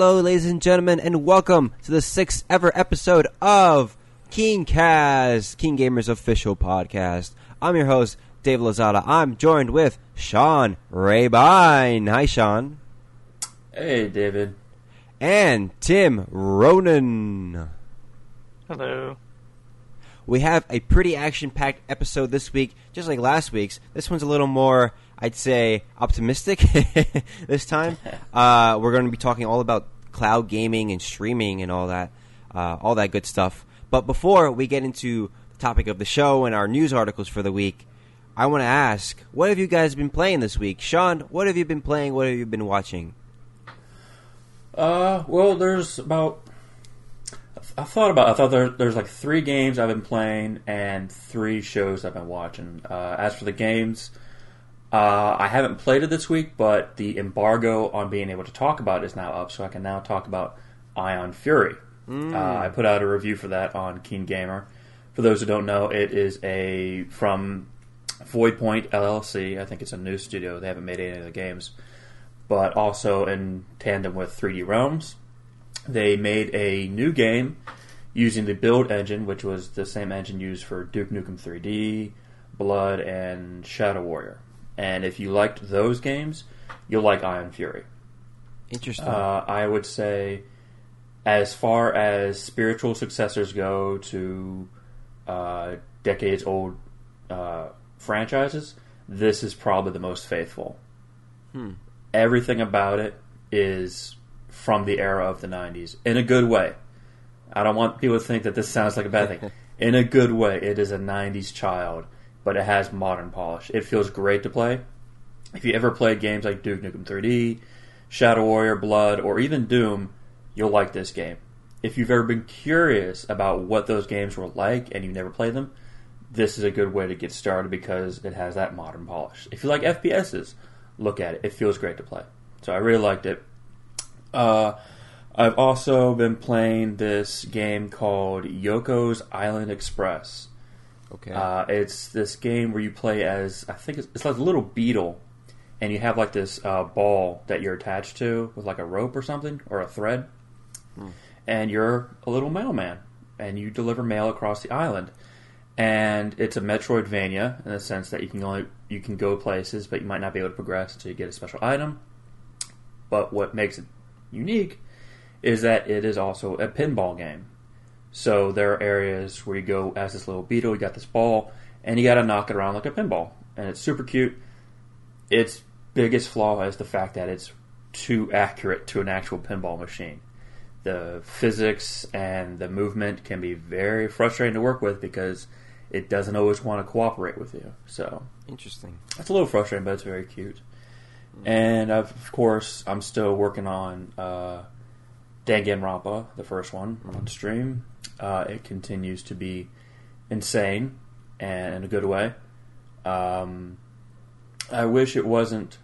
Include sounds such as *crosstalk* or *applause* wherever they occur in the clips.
Hello, ladies and gentlemen, and welcome to the sixth ever episode of Keen Cast, Keen Gamers official podcast. I'm your host, Dave Lozada. I'm joined with Sean Raybine. Hi, Sean. Hey, David. And Tim Ronan. Hello. We have a pretty action packed episode this week, just like last week's. This one's a little more, I'd say, optimistic *laughs* this time. *laughs* Uh, we're going to be talking all about cloud gaming and streaming and all that, uh, all that good stuff. But before we get into the topic of the show and our news articles for the week, I want to ask, what have you guys been playing this week? Sean, what have you been playing? What have you been watching? Uh, well, there's about. I thought about. I thought there, there's like three games I've been playing and three shows I've been watching. Uh, as for the games, uh, I haven't played it this week, but the embargo on being able to talk about it is now up, so I can now talk about Ion Fury. Uh, I put out a review for that on Keen Gamer. For those who don't know, it is a from Voidpoint LLC. I think it's a new studio. They haven't made any of the games, but also in tandem with 3D Realms, they made a new game using the Build engine, which was the same engine used for Duke Nukem 3D, Blood, and Shadow Warrior. And if you liked those games, you'll like Ion Fury. Interesting. Uh, I would say, as far as spiritual successors go to uh, decades old uh, franchises, this is probably the most faithful. Everything about it is from the era of the 90s in a good way. I don't want people to think that this sounds like a bad thing. *laughs* In a good way, it is a 90s child, but it has modern polish. It feels great to play. If you ever played games like Duke Nukem 3D, Shadow Warrior, Blood, or even Doom, you'll like this game. If you've ever been curious about what those games were like and you never played them, this is a good way to get started because it has that modern polish. If you like FPSs, look at it. It feels great to play. So I really liked it. Uh, I've also been playing this game called Yoku's Island Express. Okay. Uh, it's this game where you play as I think it's, it's like a little beetle, and you have like this uh, ball that you're attached to with like a rope or something or a thread, and you're a little mailman, and you deliver mail across the island. And it's a Metroidvania in the sense that you can only you can go places, but you might not be able to progress until you get a special item. But what makes it unique is that it is also a pinball game. So there are areas where you go as this little beetle, you got this ball, and you got to knock it around like a pinball, and it's super cute. Its biggest flaw is the fact that it's too accurate to an actual pinball machine. The physics and the movement can be very frustrating to work with because it doesn't always want to cooperate with you. So Interesting. it's a little frustrating, but it's very cute. And I've, of course, I'm still working on uh, Danganronpa, the first one, on stream. Uh, it continues to be insane and in a good way. Um, I wish it wasn't.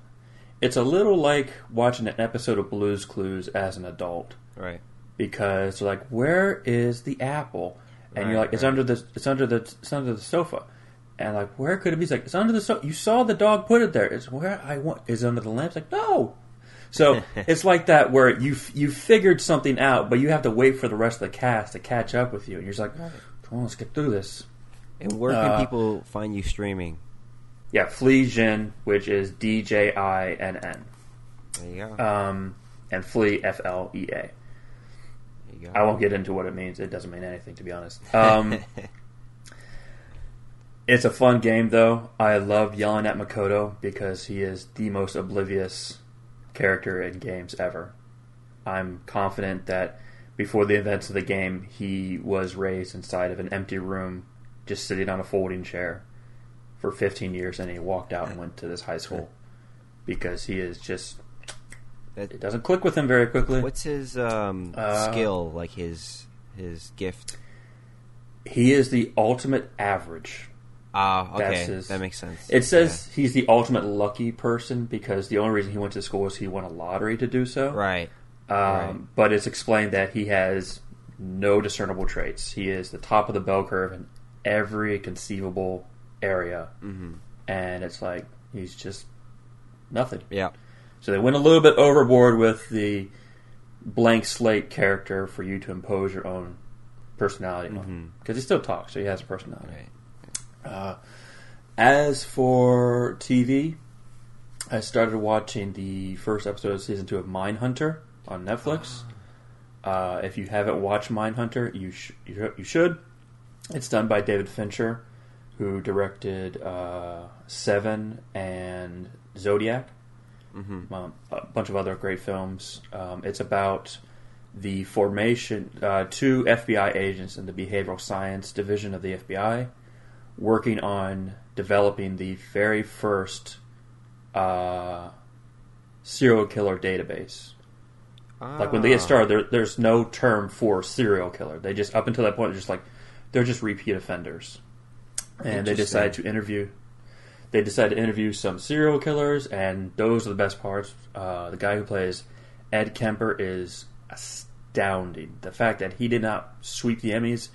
It's a little like watching an episode of Blue's Clues as an adult Right. because you're like, where is the apple? And you're like, it's right. under the it's under the it's under the sofa. And like, where could it be? It's like, it's under the sofa. You saw the dog put it there. It's where I want. Is it under the lamp? It's like, no. So *laughs* it's like that where you you figured something out, but you have to wait for the rest of the cast to catch up with you. And you're just like, come on, let's get through this. And where can Uh, people find you streaming? Yeah, Flea Djinn, which is D J I N N, There you go. um, and Flea F L E A. there you go. I won't get into what it means. It doesn't mean anything, to be honest. Um, *laughs* it's a fun game, though. I love yelling at Makoto because he is the most oblivious character in games ever. I'm confident that before the events of the game, he was raised inside of an empty room, just sitting on a folding chair for 15 years, and he walked out and went to this high school because he is just. That- It doesn't click with him very quickly. What's his um, Uh, skill? Like his his gift? He is the ultimate average. Ah, okay, That's his- that makes sense. It says he's the ultimate lucky person because the only reason he went to school is he won a lottery to do so. Right. Um, right. But it's explained that he has no discernible traits. He is the top of the bell curve in every conceivable area, Mm-hmm. and it's like he's just nothing. Yeah. So they went a little bit overboard with the blank slate character for you to impose your own personality on. Because he still talks, so he has a personality. Right. Uh, as for TV, I started watching the first episode of season two of Mindhunter on Netflix. Uh, if you haven't watched Mindhunter, you sh- you, should. It's done by David Fincher, who directed uh, Seven and Zodiac, um, a bunch of other great films. Um, it's about the formation, uh, two FBI agents in the behavioral science division of the FBI working on developing the very first uh, serial killer database. Like when they get Ah. started, there, there's no term for serial killer. They just up until that point, they're just like they're just repeat offenders, and they decide to interview. They decide to interview some serial killers, and those are the best parts. Uh, the guy who plays Ed Kemper is astounding. The fact that he did not sweep the Emmys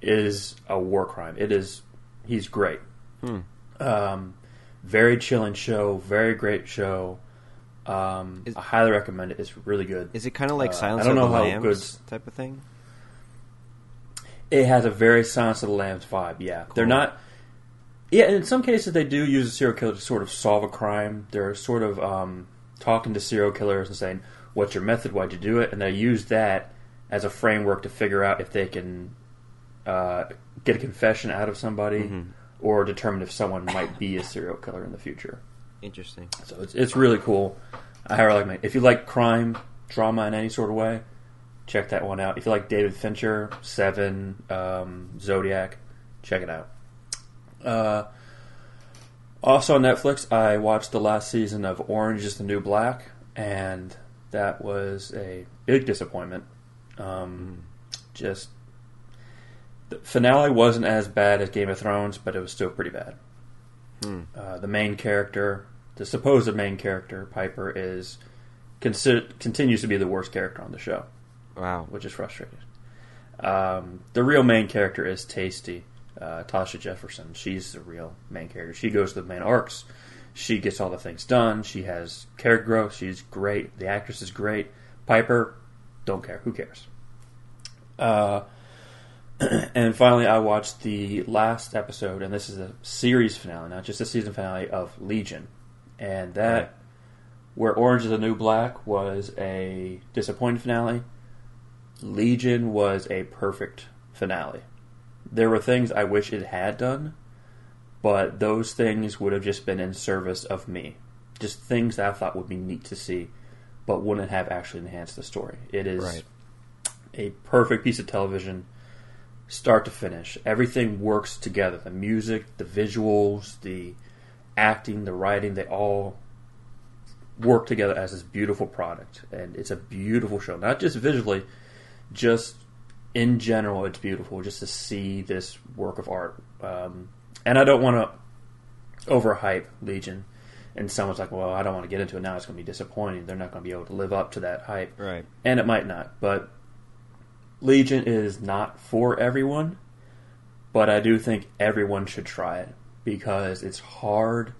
is a war crime. It is. He's great. Um, very chilling show. Very great show. Um, Is- I highly recommend it. It's really good. Is it kind of like Uh, Silence I don't of know the how Lambs good- type of thing? It has a very Silence of the Lambs vibe. Yeah, they're not. Yeah, in some cases they do use a serial killer to sort of solve a crime. They're sort of um, talking to serial killers and saying, "What's your method? Why'd you do it?" And they use that as a framework to figure out if they can uh, get a confession out of somebody Mm-hmm. or determine if someone might be a serial killer in the future. Interesting. So it's it's really cool. I highly recommend. it. If you like crime drama in any sort of way, check that one out. If you like David Fincher, Seven, um, Zodiac, check it out. Uh, also on Netflix, I watched the last season of Orange Is the New Black, and that was a big disappointment. Um, just the finale wasn't as bad as Game of Thrones, but it was still pretty bad. Uh, the main character, the supposed main character, Piper, is consi- continues to be the worst character on the show, Wow. which is frustrating. Um, the real main character is Taystee, uh, Tasha Jefferson. She's the real main character. She goes to the main arcs. She gets all the things done. She has character growth. She's great. The actress is great. Piper, don't care. Who cares? Uh, *clears throat* and finally, I watched the last episode, and this is a series finale, not just a season finale of Legion, and that Right. where Orange is the New Black was a disappointing finale. Legion was a perfect finale. There were things I wish it had done, but those things would have just been in service of me. Just things that I thought would be neat to see, but wouldn't have actually enhanced the story. It is Right. a perfect piece of television, start to finish. Everything works together. The music, the visuals, the acting, the writing, they all work together as this beautiful product. And it's a beautiful show. Not just visually, just in general, it's beautiful just to see this work of art. Um, and I don't want to overhype Legion. And someone's like, well, I don't want to get into it now. It's going to be disappointing. They're not going to be able to live up to that hype Right. and it might not. But Legion is not for everyone, but I do think everyone should try it because it's hard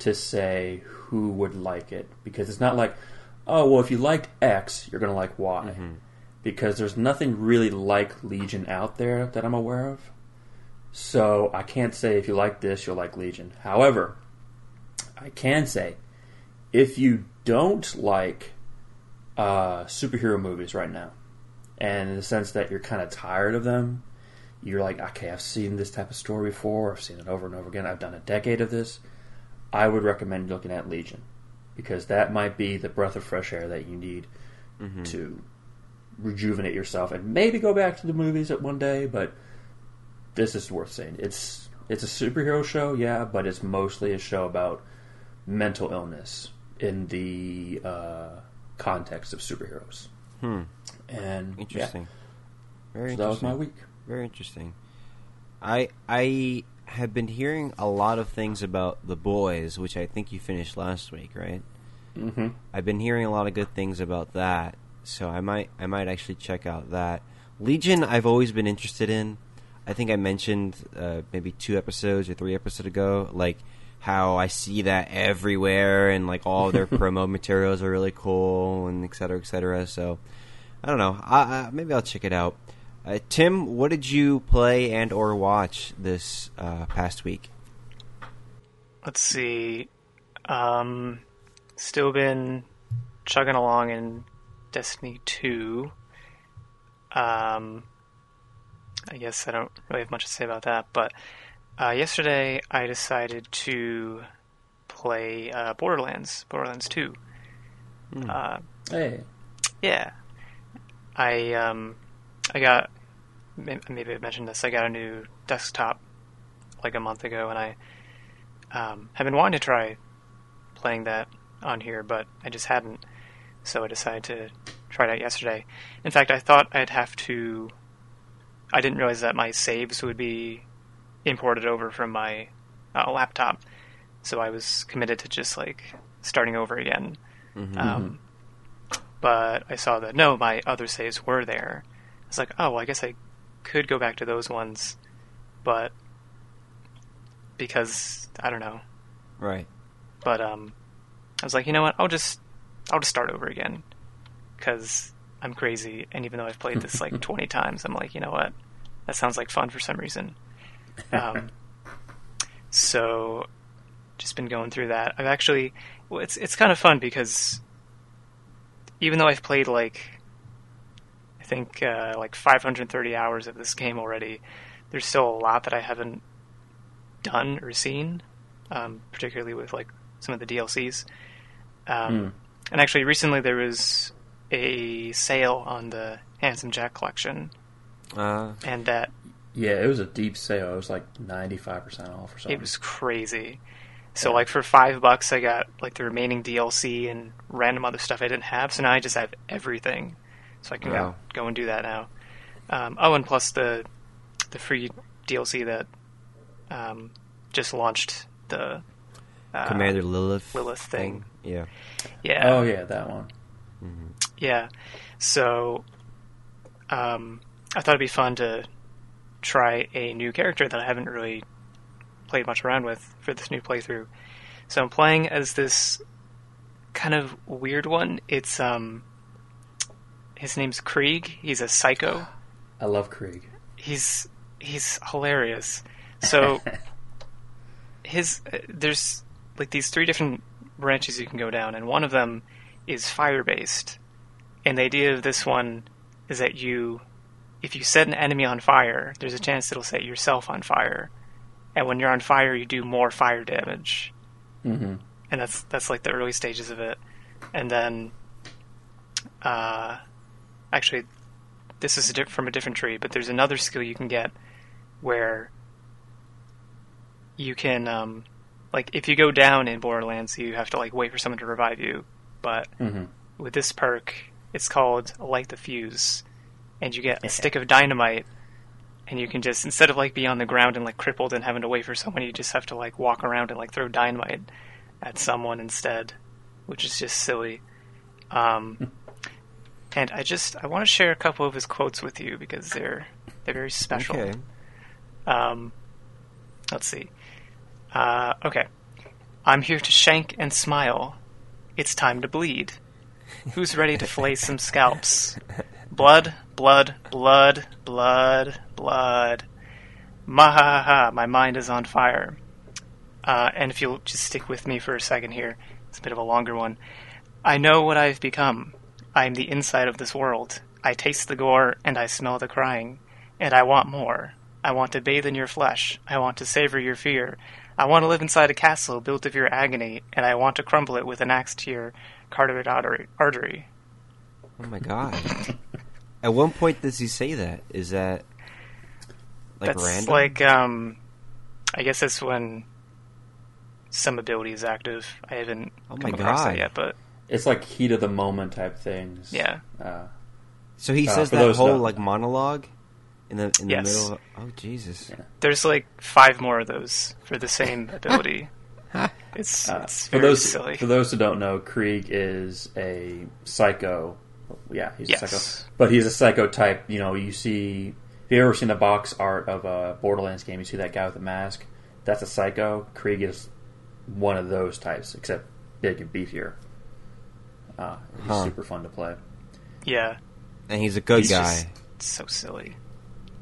to say who would like it because it's not like, oh well, if you liked X, you're gonna like Y, because there's nothing really like Legion out there that I'm aware of. So I can't say if you like this, you'll like Legion. However, I can say if you don't like uh, superhero movies right now, and in the sense that you're kind of tired of them, you're like, okay, I've seen this type of story before. I've seen it over and over again. I've done a decade of this. I would recommend looking at Legion because that might be the breath of fresh air that you need to rejuvenate yourself and maybe go back to the movies at one day. But this is worth saying. It's it's a superhero show, yeah, but it's mostly a show about mental illness in the uh, context of superheroes. Hmm. And yeah, Interesting. Very so that was interesting. my week. Very interesting. I I have been hearing a lot of things about the boys, which I think you finished last week, right? hmm I've been hearing a lot of good things about that, so I might I might actually check out that Legion. I've always been interested in. I think I mentioned uh, maybe two episodes or three episodes ago, like how I see that everywhere, and like all their *laughs* promo materials are really cool, and et cetera, et cetera. So I don't know. I, I, maybe I'll check it out. Uh, Tim, what did you play and or watch this uh, past week? Let's see. Um, still been chugging along in Destiny 2. Um, I guess I don't really have much to say about that, but uh, yesterday I decided to play uh, Borderlands, Borderlands 2. Hmm. Uh, Hey, yeah, I um, I got maybe I mentioned this. I got a new desktop like a month ago, and I um, have been wanting to try playing that on here, but I just hadn't. So I decided to try it out yesterday. In fact, I thought I'd have to. I didn't realize that my saves would be imported over from my uh, laptop, so I was committed to just like starting over again. Um, but I saw that no, my other saves were there. I was like, oh, well, I guess I could go back to those ones, but because I don't know. Right. But um, I was like, you know what? I'll just I'll just start over again because I'm crazy, and even though I've played this like *laughs* 20 times, I'm like, you know what? That sounds like fun for some reason. Um, *laughs* so just been going through that. I've actually well, it's it's kind of fun because even though I've played like I think uh, like 530 hours of this game already, there's still a lot that I haven't done or seen, um, particularly with like some of the DLCs. Um, And actually, recently there was a sale on the Handsome Jack collection, Uh, and that yeah, it was a deep sale. It was like ninety five percent off or something. It was crazy. So like for five bucks, I got like the remaining DLC and random other stuff I didn't have. So now I just have everything. So I can Wow. go, go and do that now. Um, oh, and plus the the free DLC that um, just launched the uh, Commander Lilith. Lilith thing. Yeah. Yeah. Oh yeah, that one. Yeah. So um, I thought it'd be fun to try a new character that I haven't really played much around with for this new playthrough. So I'm playing as this kind of weird one. It's um his name's Krieg. He's a psycho. *gasps* I love Krieg. He's he's hilarious. So *laughs* his uh, there's like these three different branches you can go down, and one of them is fire based. And the idea of this one is that you, if you set an enemy on fire, there's a chance it'll set yourself on fire. And when you're on fire, you do more fire damage. hmm And that's that's like the early stages of it. And then, uh, actually, this is a diff- from a different tree, but there's another skill you can get where you can, um, like, if you go down in Borderlands, you have to like wait for someone to revive you. But hmm with this perk, it's called Light the Fuse, and you get a stick of dynamite, and you can just instead of like be on the ground and like crippled and having to wait for someone, you just have to like walk around and like throw dynamite at someone instead, which is just silly. Um, *laughs* and I just I want to share a couple of his quotes with you because they're they're very special. Okay. Um, let's see. Uh, okay. I'm here to shank and smile. It's time to bleed. Who's ready to flay some scalps? *laughs* Blood, blood, blood, blood, blood. Mahaha, my mind is on fire. Uh, and if you'll just stick with me for a second here, it's a bit of a longer one. I know what I've become. I am the inside of this world. I taste the gore and I smell the crying. And I want more. I want to bathe in your flesh. I want to savor your fear. I want to live inside a castle built of your agony, and I want to crumble it with an axe to your carotid artery. artery. Oh my god. *laughs* At one point does he say that? Is that like That's random? like, um, I guess that's when some ability is active. I haven't Oh come my across God. that yet, but It's like heat of the moment type things. Yeah. Uh, so he uh, says for that whole that- like monologue in the in the Yes. middle. Of, oh Jesus. Yeah. there's like five more of those for the same *laughs* ability. *laughs* It's, uh, it's for those silly. for those who don't know, Krieg is a psycho. Yeah, he's Yes. a psycho. But he's a psycho type. You know, you see. If you ever seen the box art of a Borderlands game? You see that guy with the mask. That's a psycho. Krieg is one of those types, except big and beefier. Uh, he's Huh. super fun to play. Yeah, and he's a good He's guy. just- so silly.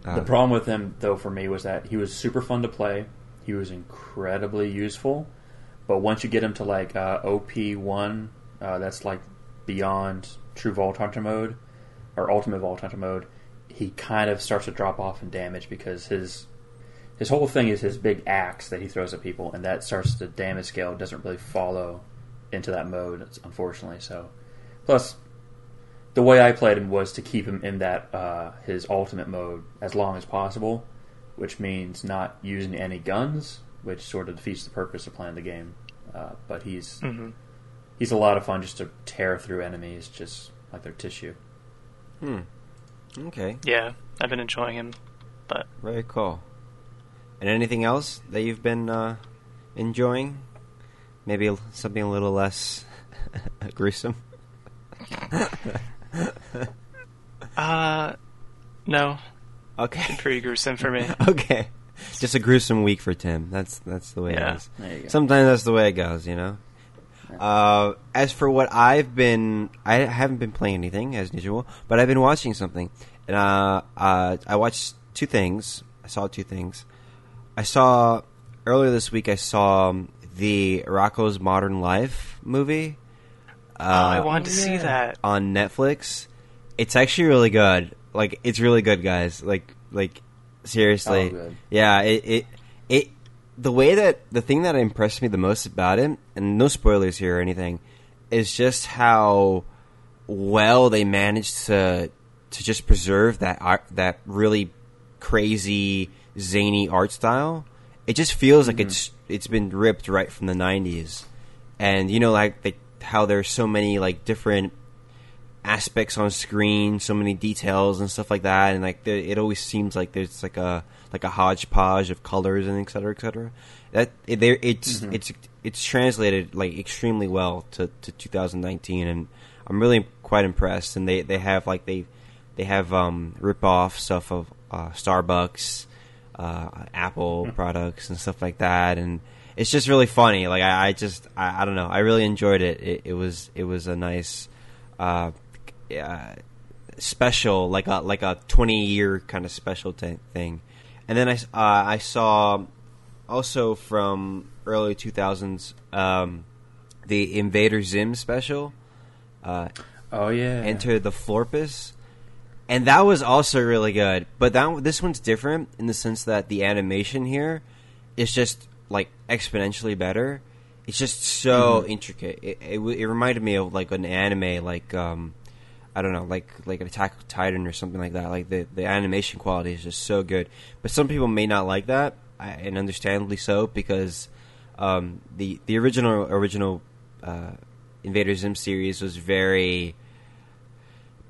Uh, The problem with him, though, for me was that he was super fun to play. He was incredibly useful, but once you get him to like uh, OP one, uh, that's like beyond True Vault Hunter mode or Ultimate Vault Hunter mode, he kind of starts to drop off in damage because his his whole thing is his big axe that he throws at people, and that starts the damage scale doesn't really follow into that mode, unfortunately. So, plus the way I played him was to keep him in that uh, his ultimate mode as long as possible, which means not using any guns, which sort of defeats the purpose of playing the game. Uh, but he's hmm he's a lot of fun just to tear through enemies, just like their tissue. hmm. Okay, Yeah, I've been enjoying him, but very cool. And anything else that you've been uh, enjoying? Maybe something a little less *laughs* gruesome. *laughs* uh, no, Okay. pretty gruesome for me. *laughs* okay. Just a gruesome week for Tim. That's that's the way Yeah. it is. There you go. Sometimes that's the way it goes, you know. Uh, as for what I've been, I haven't been playing anything as usual, but I've been watching something, and uh, uh, I watched two things. I saw two things. I saw earlier this week. I saw um, the Rocko's Modern Life movie. Uh, oh, I wanted to see that. on Netflix. It's actually really good. Like it's really good, guys. Like like seriously. Oh, good. Yeah, it, it it the way that the thing that impressed me the most about it, and no spoilers here or anything, is just how well they managed to to just preserve that art, that really crazy zany art style. It just feels like mm-hmm. it's it's been ripped right from the '90s, and you know, like they, how there's so many like different aspects on screen, so many details and stuff like that, and like there, it always seems like there's like a like a hodgepodge of colors and et cetera, et cetera. That it, it's it's it's translated like extremely well to, to 2019, and I'm really quite impressed. And they, they have like they they have um, rip off stuff of uh, Starbucks, uh, Apple products, and stuff like that, and it's just really funny. Like I, I just I, I don't know, I really enjoyed it. It, it was it was a nice. Uh, uh, special, like a like a twenty year kind of special t- thing. And then I uh, I saw also from early two thousands um, the Invader Zim special, uh, Oh yeah, Enter the Florpus, and that was also really good. But that this one's different in the sense that the animation here is just like exponentially better. It's just so intricate. It, it it reminded me of like an anime, like um, I don't know, like like Attack Titan or something like that. Like the the animation quality is just so good. But some people may not like that, and understandably so, because um, the the original original uh, Invader Zim series was very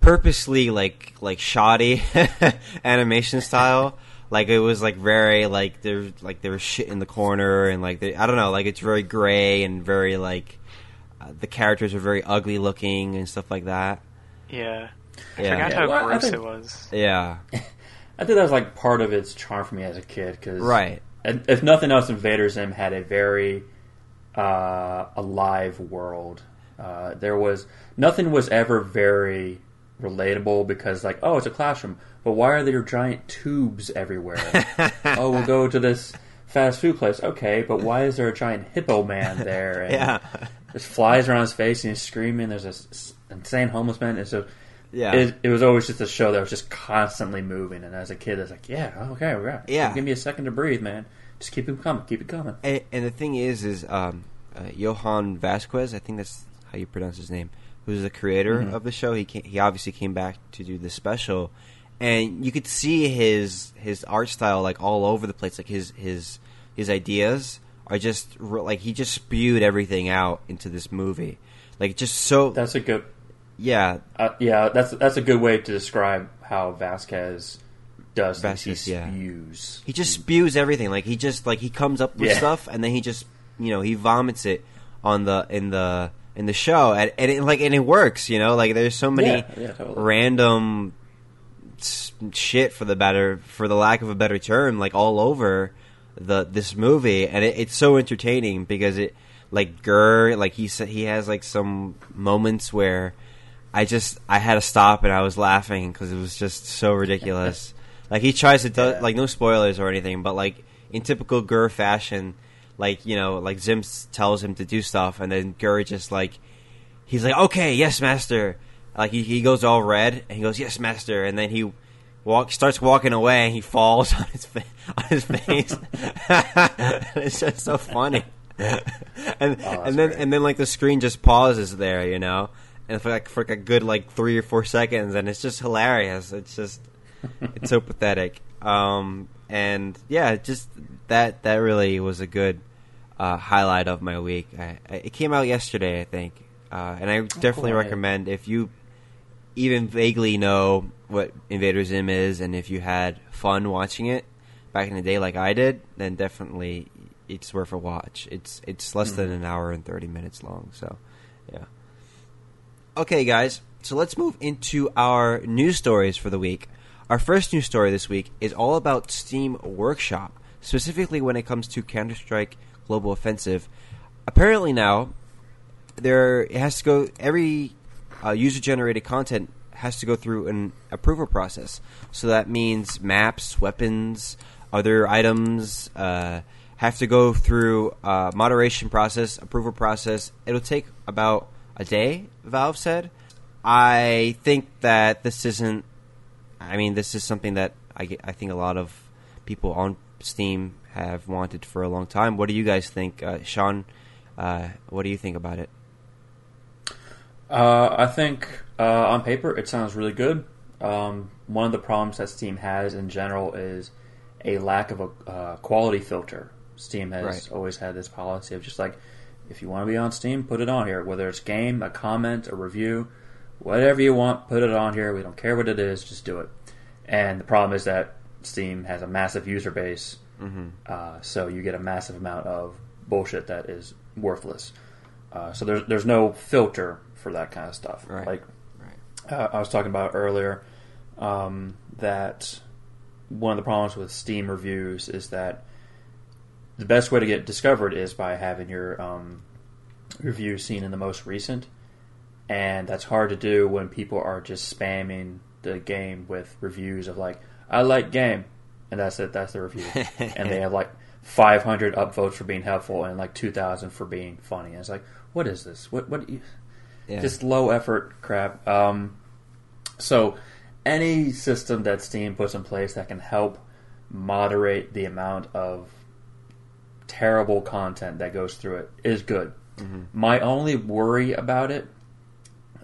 purposely like like shoddy *laughs* animation style. Like it was like very like there like there was shit in the corner and like they, I don't know like it's very gray and very like uh, the characters are very ugly looking and stuff like that. Yeah, I Yeah. forgot Yeah, how well, gross think- it was. Yeah, *laughs* I think that was like part of its charm for me as a kid because Right. If nothing else, Invader Zim had a very uh, alive world. Uh, there was nothing was ever very relatable because like oh it's a classroom, but why are there giant tubes everywhere? *laughs* oh we'll go to this fast food place. Okay, but why is there a giant hippo man there? And *laughs* yeah, There's flies around his face and he's screaming. There's this insane homeless man. And so yeah. it, it was always just a show that was just constantly moving. And as a kid, I was like, yeah, okay, we're right. Yeah. Give me a second to breathe, man. Just keep it coming. Keep it coming. And, and the thing is, is um, uh, Jhonen Vasquez, I think that's how you pronounce his name, who's the creator Mhm. of the show. He came, he obviously came back to do the special, and you could see his his art style like all over the place. Like his his his ideas are just like he just spewed everything out into this movie. Like just so That's a good. yeah Uh, yeah, that's that's a good way to describe how Vasquez does. Vasquez, He yeah. spews. he just spews everything. Like he just like he comes up with Yeah. stuff and then he just you know he vomits it on the in the in the show and, and it, like and it works. You know, like there's so many yeah, totally. random shit for the better for the lack of a better term like all over the this movie, and it, it's so entertaining because it like GIR like he said he has like some moments where I just I had to stop and I was laughing because it was just so ridiculous. *laughs* like he tries to do, Yeah. like no spoilers or anything, but like in typical GIR fashion, like you know like Zim tells him to do stuff, and then GIR just like he's like okay yes master, like he he goes all red and he goes yes master, and then he walk starts walking away and he falls on his fa- on his face. *laughs* it's just so funny. *laughs* and that's and then great. and then like the screen just pauses there, you know, and for like for like a good like three or four seconds, and it's just hilarious. It's just it's so *laughs* pathetic. Um, and yeah, just that that really was a good uh, highlight of my week. I, I, it came out yesterday, I think, uh, and I definitely cool. recommend if you even vaguely know what Invader Zim is, and if you had fun watching it back in the day, like I did, then definitely it's worth a watch. It's it's less than an hour and thirty minutes long, so yeah. Okay, guys, so let's move into our news stories for the week. Our first news story this week is all about Steam Workshop, specifically when it comes to Counter Strike Global Offensive. Apparently now, there it has to go every uh, user generated content has to go through an approval process. So that means maps, weapons, other items uh, have to go through a moderation process, approval process. It'll take about a day. Valve said. I think that this isn't. I mean, this is something that I, I think a lot of people on Steam have wanted for a long time. What do you guys think, uh, Sean? Uh, what do you think about it? Uh, I think uh, on paper it sounds really good. Um, one of the problems that Steam has in general is a lack of a uh, quality filter. Steam has Right. always had this policy of just like, if you want to be on Steam, put it on here. Whether it's game, a comment, a review, whatever you want, put it on here. We don't care what it is, just do it. And the problem is that Steam has a massive user base, uh, so you get a massive amount of bullshit that is worthless. Uh, so there's there's no filter for that kind of stuff. Right. Like Right. uh, I was talking about earlier, um, that one of the problems with Steam reviews is that the best way to get discovered is by having your um, review seen in the most recent, and that's hard to do when people are just spamming the game with reviews of like I like game, and that's it. That's the review, *laughs* and they have like 500 upvotes for being helpful and like 2,000 for being funny. And it's like, what is this? What what? Yeah. just low effort crap. Um, so, any system that Steam puts in place that can help moderate the amount of terrible content that goes through it is good. My only worry about it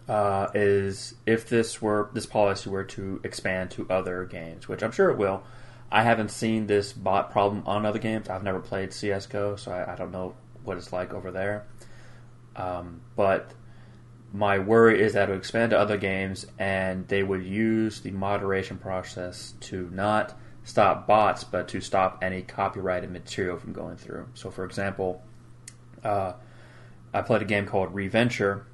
uh, is if this were this policy were to expand to other games, which I'm sure it will. I haven't seen this bot problem on other games. I've never played CS:GO, so I, I don't know what it's like over there. Um, but my worry is that it would expand to other games and they would use the moderation process to not stop bots, but to stop any copyrighted material from going through. So, for example, uh, I played a game called Reventure,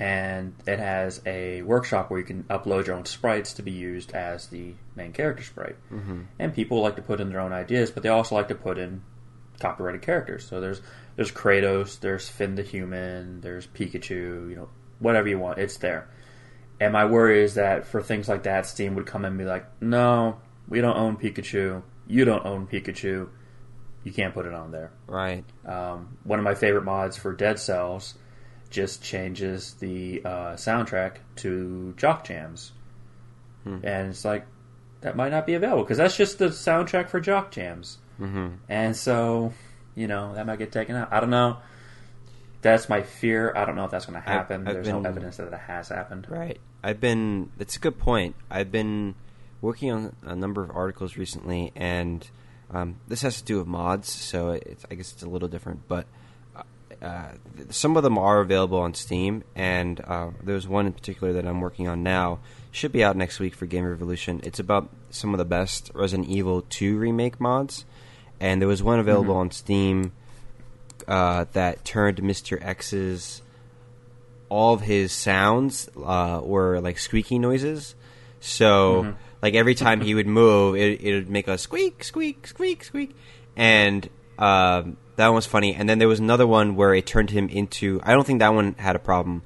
and it has a workshop where you can upload your own sprites to be used as the main character sprite. Mm-hmm. And people like to put in their own ideas, but they also like to put in copyrighted characters. So there's there's Kratos, there's Finn the human, there's Pikachu, you know, whatever you want, it's there. And my worry is that for things like that, Steam would come and be like, "No, we don't own Pikachu. You don't own Pikachu. You can't put it on there." Right. Um, one of my favorite mods for Dead Cells just changes the uh, soundtrack to Jock Jams, and it's like that might not be available because that's just the soundtrack for Jock Jams, hmm and so you know that might get taken out. I don't know. That's my fear. I don't know if that's going to happen. I've There's been- no evidence that it has happened. Right. I've been. That's a good point. I've been working on a number of articles recently, and um, this has to do with mods. So it's, I guess it's a little different, but uh, uh, th- some of them are available on Steam, and uh, there's one in particular that I'm working on now. Should be out next week for Game Revolution. It's about some of the best Resident Evil 2 remake mods, and there was one available on Steam uh, that turned Mr. X's all of his sounds uh, were like squeaky noises. So, like every time he would move, it it would make a squeak, squeak, squeak, squeak, and um, that one was funny. And then there was another one where it turned him into. I don't think that one had a problem.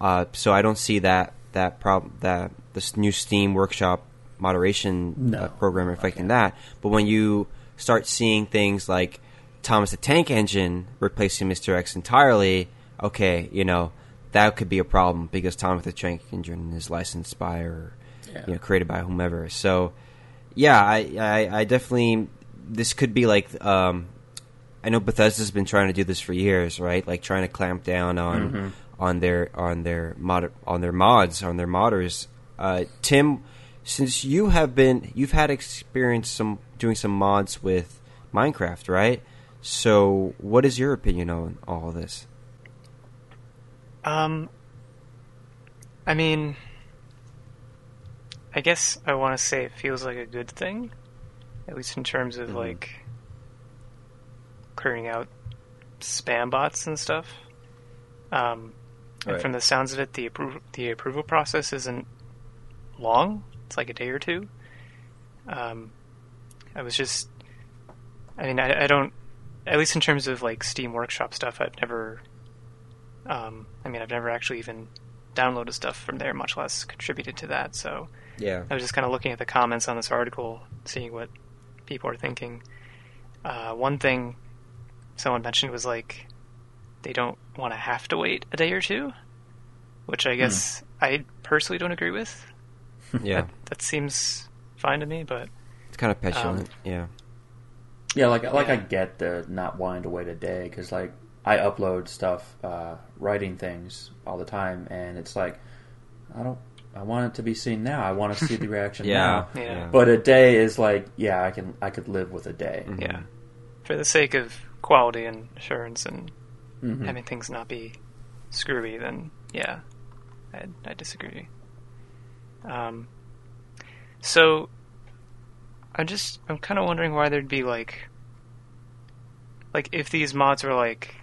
Uh, so I don't see that that problem that this new Steam Workshop moderation No, uh, program affecting okay. that. But when you start seeing things like Thomas the Tank Engine replacing Mr. X entirely, okay, you know that could be a problem because Thomas the Tank Engine is licensed by or Yeah. you know created by whomever. So yeah, I, I, I definitely this could be like um, I know Bethesda's been trying to do this for years, right? Like trying to clamp down on Mm-hmm. on their on their mod on their mods on their modders. Uh, Tim, since you have been you've had experience some doing some mods with Minecraft, right? So, what is your opinion on all of this? Um, I mean, I guess I want to say it feels like a good thing, at least in terms of Mhm. like clearing out spam bots and stuff. Um, and Right. from the sounds of it, the appro- the approval process isn't long. It's like a day or two. Um, I was just, I mean, I, I don't, at least in terms of like Steam Workshop stuff, I've never um, I mean, I've never actually even downloaded stuff from there, much less contributed to that. So Yeah, I was just kind of looking at the comments on this article, seeing what people are thinking. Uh, one thing someone mentioned was like they don't want to have to wait a day or two, which I guess I personally don't agree with. *laughs* yeah, That, that seems fine to me, but it's kind of petulant. yeah, Yeah, like like I get the not wanting to wait a day because like I upload stuff, uh, writing things all the time, and it's like I don't. I want it to be seen now. I want to see the *laughs* reaction yeah, now. Yeah. But a day is like, yeah, I can I could live with a day. Mhm. yeah, for the sake of quality and assurance and Mhm. having things not be screwy, then yeah, I, I disagree. Um, so I'm just I'm kind of wondering why there'd be like like if these mods were like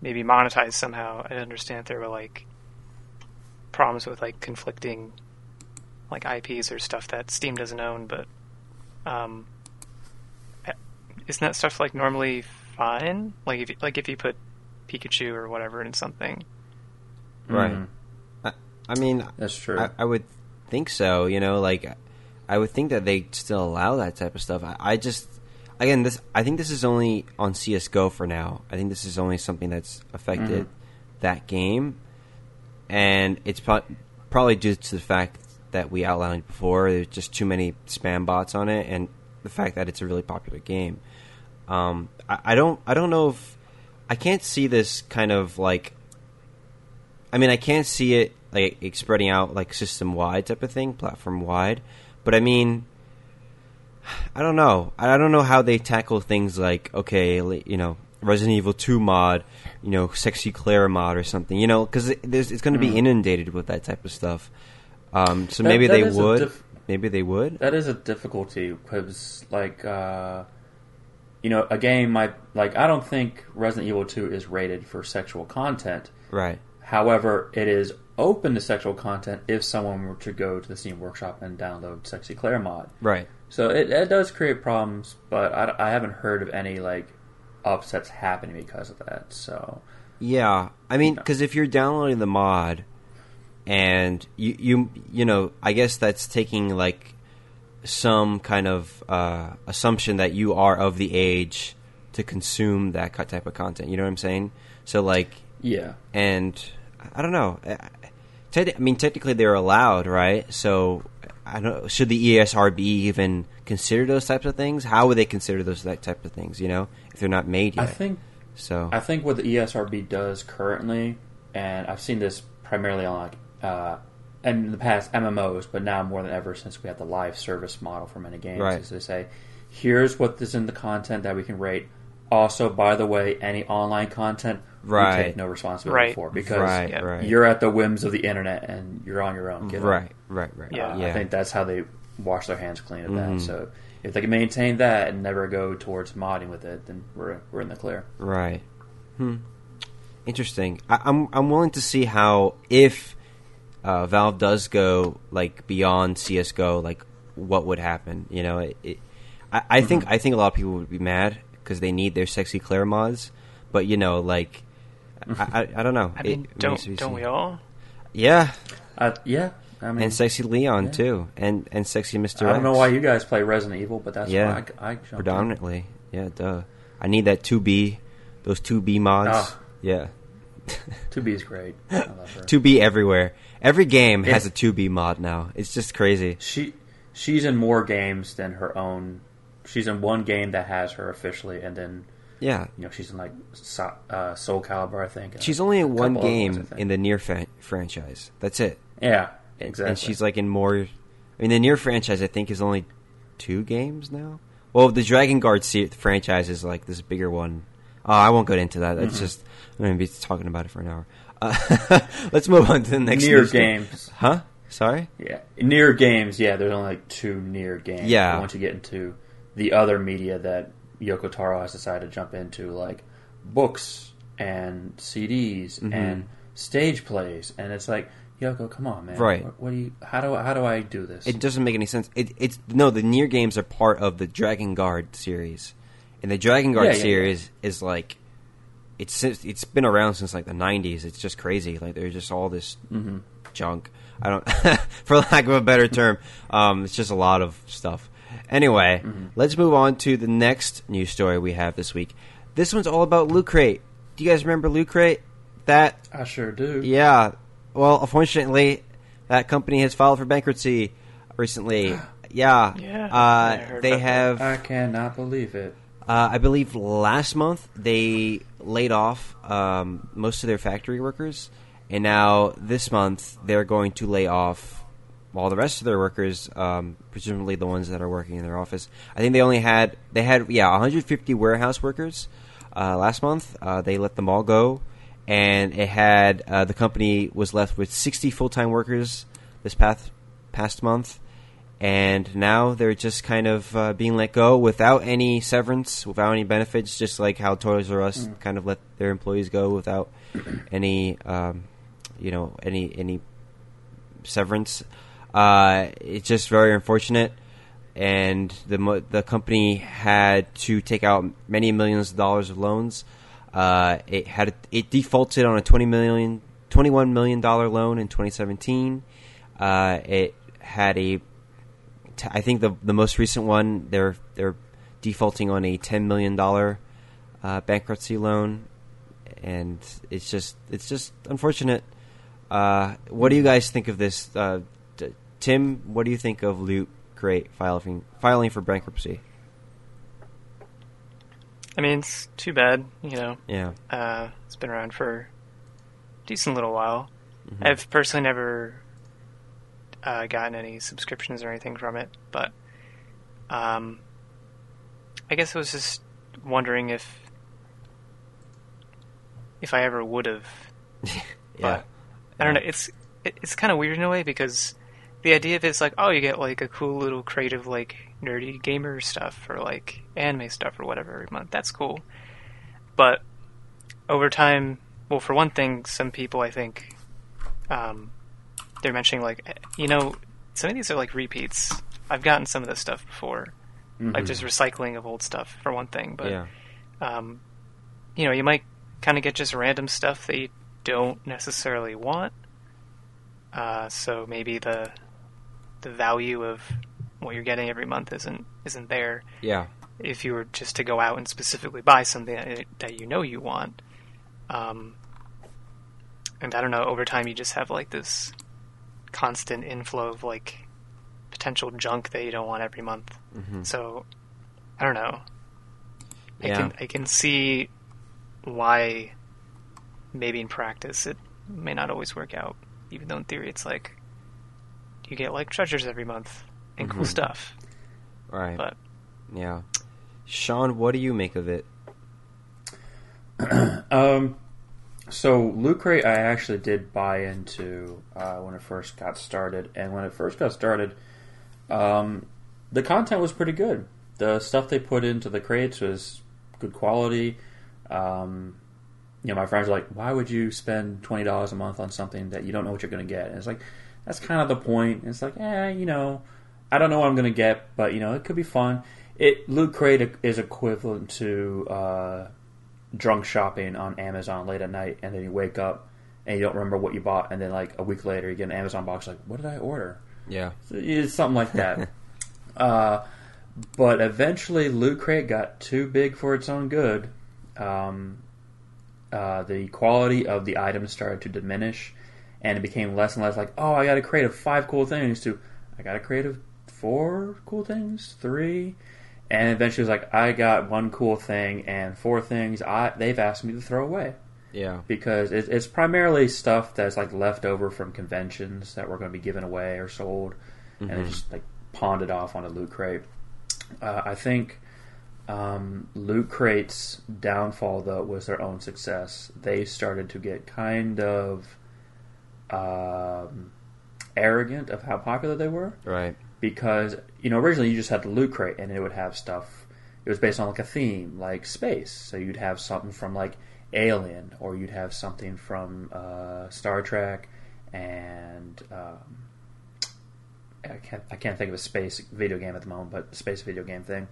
maybe monetized somehow. I understand if there were like problems with like conflicting like IPs or stuff that Steam doesn't own, but um, isn't that stuff like normally fine? Like if you, like if you put Pikachu or whatever in something. right. Mhm. I mean, That's true. I, I would think so. You know, like I would think that they still allow that type of stuff. I, I just, again, this. I think this is only on CS:GO for now. I think this is only something that's affected that game, and it's pro- probably due to the fact that we outlined before. There's just too many spam bots on it, and the fact that it's a really popular game. Um, I, I don't. I don't know if I can't see this kind of like I mean, I can't see it like it spreading out like system wide type of thing, platform wide. But I mean, I don't know. I don't know how they tackle things like okay, you know, Resident Evil Two mod, you know, Sexy Claire mod or something. You know, because it's going to be Mm. inundated with that type of stuff. Um, so That- maybe that they would. diff- maybe they would. That is a difficulty because, like, uh, you know, a game might like. I don't think Resident Evil Two is rated for sexual content. Right. However, it is open to sexual content if someone were to go to the Steam Workshop and download Sexy Claire mod. Right. So it, it does create problems, but I, I haven't heard of any like upsets happening because of that. So Yeah, I mean, because if you're downloading the mod, and you you you know, I guess that's taking like some kind of uh, assumption that you are of the age to consume that type of content. You know what I'm saying? So like, yeah, and I don't know. I- Te- I mean, technically they're allowed, right? So I don't. Should the ESRB even consider those types of things? How would they consider those that type of things? You know, if they're not made yet. I think so. I think what the ESRB does currently, and I've seen this primarily on like uh, and in the past MMOs, but now more than ever since we have the live service model for many games, Right. is they say, here's what is in the content that we can rate. Also, by the way, any online content Right. we take no responsibility Right. for because right, yeah, right, you're at the whims of the internet and you're on your own. Get on. right, right, right. Yeah. Uh, yeah. I think that's how they wash their hands clean of Mhm. that. So if they can maintain that and never go towards modding with it, then we're we're in the clear. Right. Hmm. Interesting. I, I'm I'm willing to see how if uh, Valve does go like beyond CS:GO, like what would happen. You know, it, it, I, I Mm-hmm. think I think a lot of people would be mad because they need their sexy Claire mods, but you know, like, I, I, I don't know. I mean, remains don't don't seen. we all? Yeah, Uh, yeah, I mean, and sexy Leon yeah. too, and and sexy Mister. I don't know why you guys play Resident Evil, but that's Yeah. why I, I jumped in. predominantly. Yeah, duh. I need that 2B, those 2B mods. Ah. Yeah, 2B is great. *laughs* I love her. 2B everywhere. Every game has a 2B mod now. It's just crazy. She she's in more games than her own. She's in one game that has her officially, and then Yeah, you know she's in like uh, Soul Calibur, I think. she's only in one other ones, game in the NieR fa- franchise. That's it. yeah, exactly. And she's like in more. I mean, the NieR franchise I think is only two games now. Well, the Drakengard se- franchise is like this bigger one. Oh, I won't get into that. Mm-hmm. That's just I'm going to be talking about it for an hour. Uh, *laughs* let's move on to the next NieR games. Huh? Sorry. Yeah, NieR games. Yeah, there's only like two NieR games. Yeah. Once you get into the other media that Yoko Taro has decided to jump into, like books and CDs Mm-hmm. and stage plays, and it's like Yoko, come on, man. Right. What, what do you? How do how do I do this? It doesn't make any sense. It, it's no, the NieR games are part of the Drakengard series, and the Drakengard Yeah, yeah, series is like it's since- it's been around since like the '90s. It's just crazy. Like there's just all this Mm-hmm. junk. I don't, *laughs* for lack of a better term, um, it's just a lot of stuff. Anyway, Mm-hmm. let's move on to the next news story we have this week. This one's all about Loot Crate. Do you guys remember Loot Crate? That I sure do. yeah. Well, unfortunately, that company has filed for bankruptcy recently. *gasps* Yeah. Yeah, I Uh, heard they about that. have, I cannot believe it. uh, I believe, last month they laid off um, most of their factory workers, and now this month they're going to lay off all the rest of their workers, um, presumably the ones that are working in their office. I think they only had they had yeah 150 warehouse workers uh, last month. Uh, they let them all go, and it had uh, the company was left with 60 full time workers this past past month. And now they're just kind of uh, being let go without any severance, without any benefits, just like how Toys R Us kind of let their employees go without any, um, you know, any any severance. Uh, it's just very unfortunate, and the the company had to take out many millions of dollars of loans. Uh, it had it defaulted on a twenty million, twenty one million dollar loan in twenty seventeen. Uh, it had a, I think the the most recent one they're they're defaulting on a ten million dollar uh, bankruptcy loan, and it's just it's just unfortunate. Uh, what do you guys think of this, uh, Tim? What do you think of Loot Crate filing filing for bankruptcy? I mean, it's too bad. You know, Yeah, uh, it's been around for a decent little while. Mm-hmm. I've personally never uh, gotten any subscriptions or anything from it, but um, I guess I was just wondering if if I ever would have. *laughs* yeah, But I don't know. It's it, it's kind of weird in a way because the idea of it's like, oh, you get like a cool little creative, like nerdy gamer stuff or like anime stuff or whatever every month. That's cool. But over time, well, for one thing, some people I think um, they're mentioning like, you know, some of these are like repeats. I've gotten some of this stuff before, like just recycling of old stuff for one thing. But yeah, um, you know, you might kind of get just random stuff that you don't necessarily want. Uh, so maybe the the value of what you're getting every month isn't isn't there yeah, if you were just to go out and specifically buy something that, that you know you want. Um, and I don't know, over time you just have like this constant inflow of like potential junk that you don't want every month. So I don't know. I Yeah. can I can see why maybe in practice it may not always work out, even though in theory it's like you get like treasures every month and cool stuff. right, But yeah. Sean, what do you make of it? *clears throat* Um, so Loot Crate, I actually did buy into uh, when it first got started, and when it first got started, um, the content was pretty good. The stuff they put into the crates was good quality. Um, you know, my friends were like, "Why would you spend twenty dollars a month on something that you don't know what you're going to get?" And it's like, that's kind of the point. And it's like, eh, you know, I don't know what I'm going to get, but you know, it could be fun. It Loot Crate is equivalent to uh, drunk shopping on Amazon late at night, and then you wake up and you don't remember what you bought, and then like a week later you get an Amazon box like, what did I order? Yeah. So It's something like that. *laughs* uh, but eventually, Loot Crate got too big for its own good. Um, uh, the quality of the items started to diminish, and it became less and less like, oh, I got a crate of five cool things to, I got a crate of four cool things, three, and eventually it was like, I got one cool thing and four things I they've asked me to throw away Yeah. because it, it's primarily stuff that's like left over from conventions that were going to be given away or sold, and they just like pawned it off on a loot crate. Uh, I think um, loot crates' downfall though was their own success. They started to get kind of um, arrogant of how popular they were. Right. because you know originally you just had the loot crate and it would have stuff it was based on like a theme like space. So you'd have something from like alien or you'd have something from uh, star trek and um, I, can't, I can't think of a space video game at the moment but space video game thing.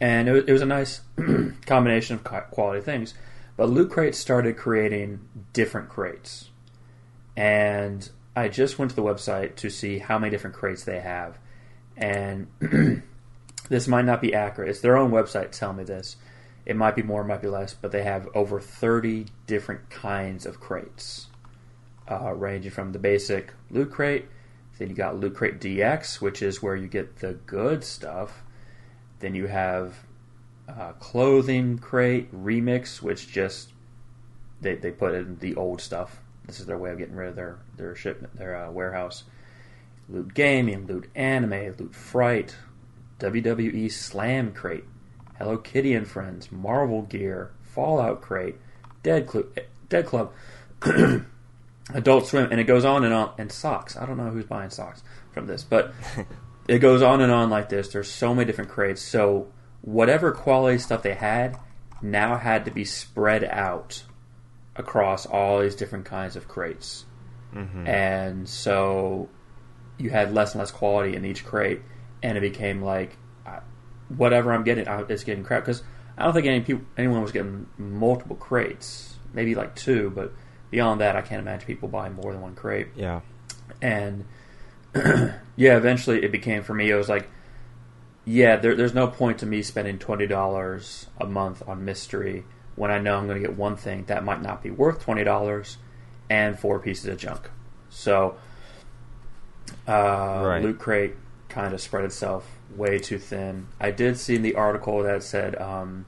And it was, it was a nice *clears throat* combination of quality things. But loot crate started creating different crates and I just went to the website to see how many different crates they have, and *clears throat* this might not be accurate. It's their own website telling me this. It might be more, it might be less, but they have over thirty different kinds of crates, uh, ranging from the basic loot crate. Then you got loot crate DX, which is where you get the good stuff. Then you have uh, clothing crate remix, which just they, they put in the old stuff. This is their way of getting rid of their their shipment, their uh, warehouse. Loot gaming, loot anime, loot fright, WWE Slam crate, Hello Kitty and Friends, Marvel gear, Fallout crate, Dead Club, Dead Club, *clears throat* Adult Swim, and it goes on and on. And socks. I don't know who's buying socks from this, but *laughs* it goes on and on like this. There's so many different crates. So whatever quality stuff they had now had to be spread out across all these different kinds of crates. Mm-hmm. And so you had less and less quality in each crate, and it became like whatever I'm getting, it's getting crap. Because I don't think any people, anyone was getting multiple crates, maybe like two, but beyond that, I can't imagine people buying more than one crate Yeah. and *clears throat* yeah, eventually it became for me. It was like, yeah, there, there's no point to me spending twenty dollars a month on mystery when I know I'm going to get one thing that might not be worth twenty dollars and four pieces of junk. So, uh, Right. Loot Crate kind of spread itself way too thin. I did see in the article that said um,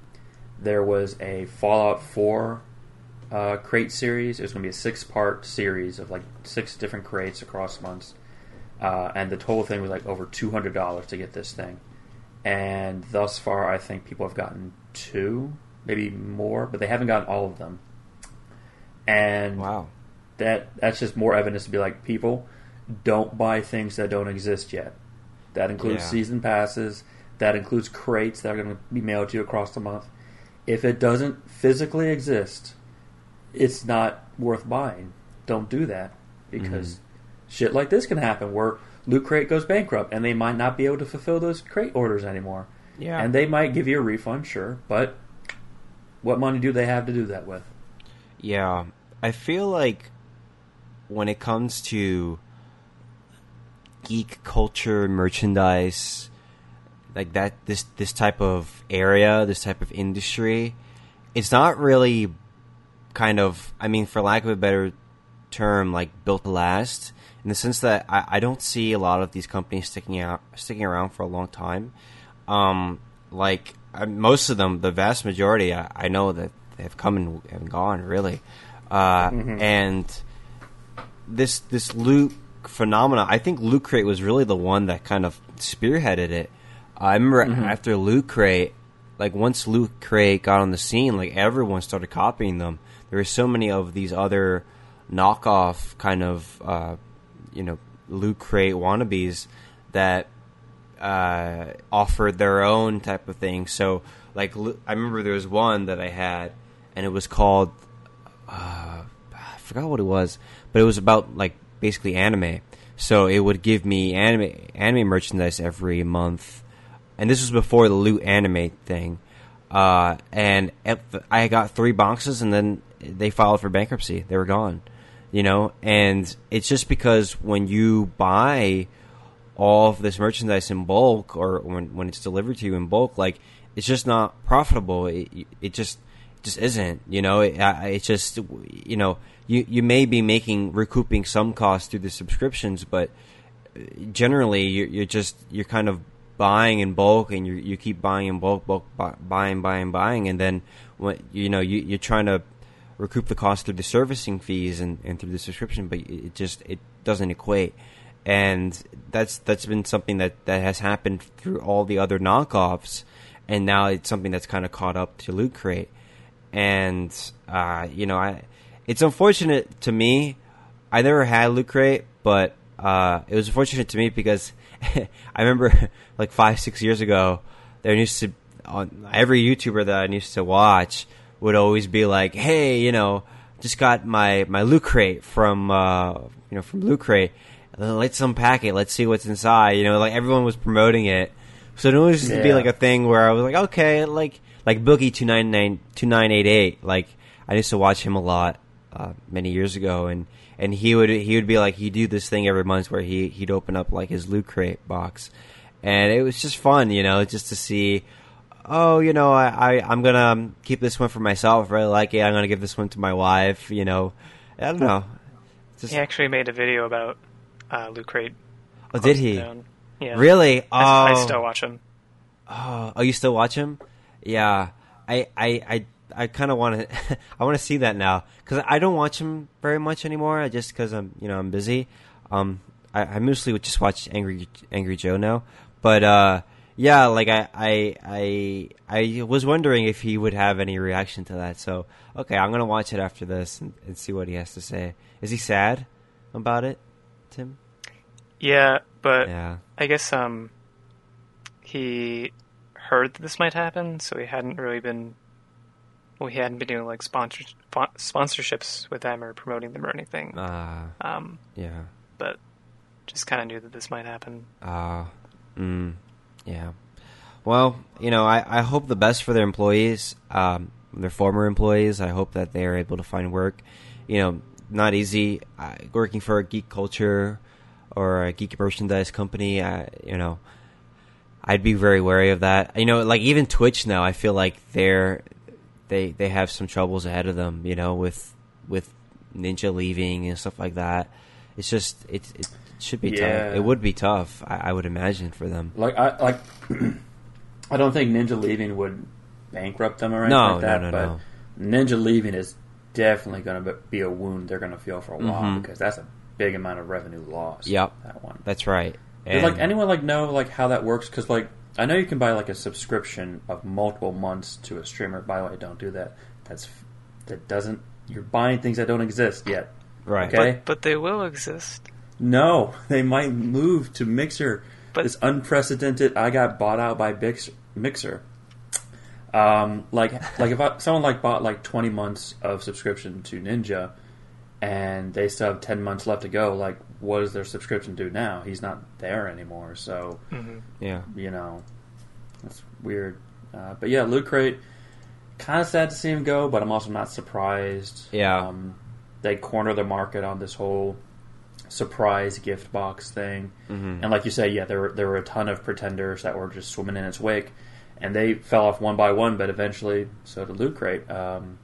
there was a Fallout Four uh, crate series. It was going to be a six part series of like six different crates across months. Uh, and the total thing was like over $200 to get this thing. And thus far, I think people have gotten two, maybe more, but they haven't gotten all of them. And Wow. that that's just more evidence to be like, people don't buy things that don't exist yet. That includes Yeah. season passes. That includes crates that are going to be mailed to you across the month. If it doesn't physically exist, it's not worth buying. Don't do that because mm-hmm. shit like this can happen where Loot Crate goes bankrupt and they might not be able to fulfill those crate orders anymore. Yeah. And they might give you a refund, sure, but what money do they have to do that with? Yeah, I feel like when it comes to geek culture, merchandise, like that, this this type of area, this type of industry, it's not really kind of, I mean, for lack of a better term, like built to last. In the sense that I, I don't see a lot of these companies sticking out, sticking around for a long time. Um, like I, most of them, the vast majority, I, I know that they've come and, and gone, really. Uh, And this this loot phenomena, I think Loot Crate was really the one that kind of spearheaded it. I remember after Loot Crate, like once Loot Crate got on the scene, like everyone started copying them. There were so many of these other knockoff kind of uh, you know Loot Crate wannabes that uh, offered their own type of thing. So, like, I remember there was one that I had, and it was called uh, I forgot what it was, but it was about like basically anime. So it would give me anime anime merchandise every month, and this was before the loot anime thing. Uh, and I got three boxes, and then they filed for bankruptcy. They were gone, you know. And it's just because when you buy all of this merchandise in bulk, or when when it's delivered to you in bulk, like it's just not profitable. It, it just just isn't. You know, it, it's just you know you you may be making recouping some costs through the subscriptions, but uh, generally you're, you're just you're kind of buying in bulk and you you keep buying in bulk, bulk buying, buying, buying, and then when you know you you're trying to recoup the cost through the servicing fees and, and through the subscription, but it just it doesn't equate. And that's that's been something that, that has happened through all the other knockoffs, and now it's something that's kind of caught up to Loot Crate. And uh, you know, I it's unfortunate to me. I never had Loot Crate, but uh, it was unfortunate to me because *laughs* I remember *laughs* like five, six years ago, there used to on every YouTuber that I used to watch would always be like, "Hey, you know, just got my my loot crate from uh, you know from loot crate. Let's unpack it. Let's see what's inside." You know, like everyone was promoting it, so it always used yeah. be like a thing where I was like, "Okay," like like Boogie two nine nine two nine eight eight. Like I used to watch him a lot uh, many years ago, and and he would he would be like he'd do this thing every month where he he'd open up like his loot crate box, and it was just fun, you know, just to see. Oh, you know, I, I am gonna keep this one for myself. I really like it. I'm gonna give this one to my wife. You know, I don't know. Just, he actually made a video about uh, loot crate. Oh, did he? Yeah. Really? Oh, I, I still watch him. Oh, oh, you still watch him? Yeah. I I I I kind of want to *laughs* I want to see that now because I don't watch him very much anymore. Just because I'm you know I'm busy. Um, I, I mostly would just watch Angry Angry Joe now. But uh, yeah, like I, I I I was wondering if he would have any reaction to that. So okay, I'm gonna watch it after this and, and see what he has to say. Is he sad about it, Tim? Yeah, but yeah. I guess um he heard that this might happen, so he hadn't really been well, he hadn't been doing like sponsor, sponsorships with them or promoting them or anything. Ah, uh, um, yeah. But just kind of knew that this might happen. Ah, uh, mm, yeah. Well, you know, I, I hope the best for their employees, um, their former employees. I hope that they are able to find work. You know, not easy working for a geek culture or a geek merchandise company. Uh, you know, I'd be very wary of that. You know, like even Twitch now, I feel like they're they they have some troubles ahead of them. You know, with with Ninja leaving and stuff like that. It's just it it should be yeah. tough. It would be tough, I, I, would imagine, for them. Like I like, *clears throat* I don't think Ninja leaving would bankrupt them or anything no, like that. No, no, but no. Ninja leaving is definitely going to be a wound they're going to feel for a while mm-hmm. because that's a big amount of revenue loss. Yep, that one. That's right. Does like anyone like know like how that works? Because like I know you can buy like a subscription of multiple months to a streamer. By the way, don't do that. That's that doesn't. You're buying things that don't exist yet. Right. Okay. But, but they will exist. No, *laughs* they might move to Mixer. But this unprecedented. I got bought out by Bix, Mixer. Um, like like if I, someone like bought like 20 months of subscription to Ninja, and they still have 10 months left to go. Like what does their subscription do now? He's not there anymore. So, mm-hmm. yeah, you know, that's weird. Uh, but yeah, Loot Crate, kind of sad to see him go, but I'm also not surprised. Yeah, um, they corner the market on this whole surprise gift box thing, mm-hmm. and like you say, yeah, there there were a ton of pretenders that were just swimming in its wake, and they fell off one by one, but eventually so did Loot Crate. Um,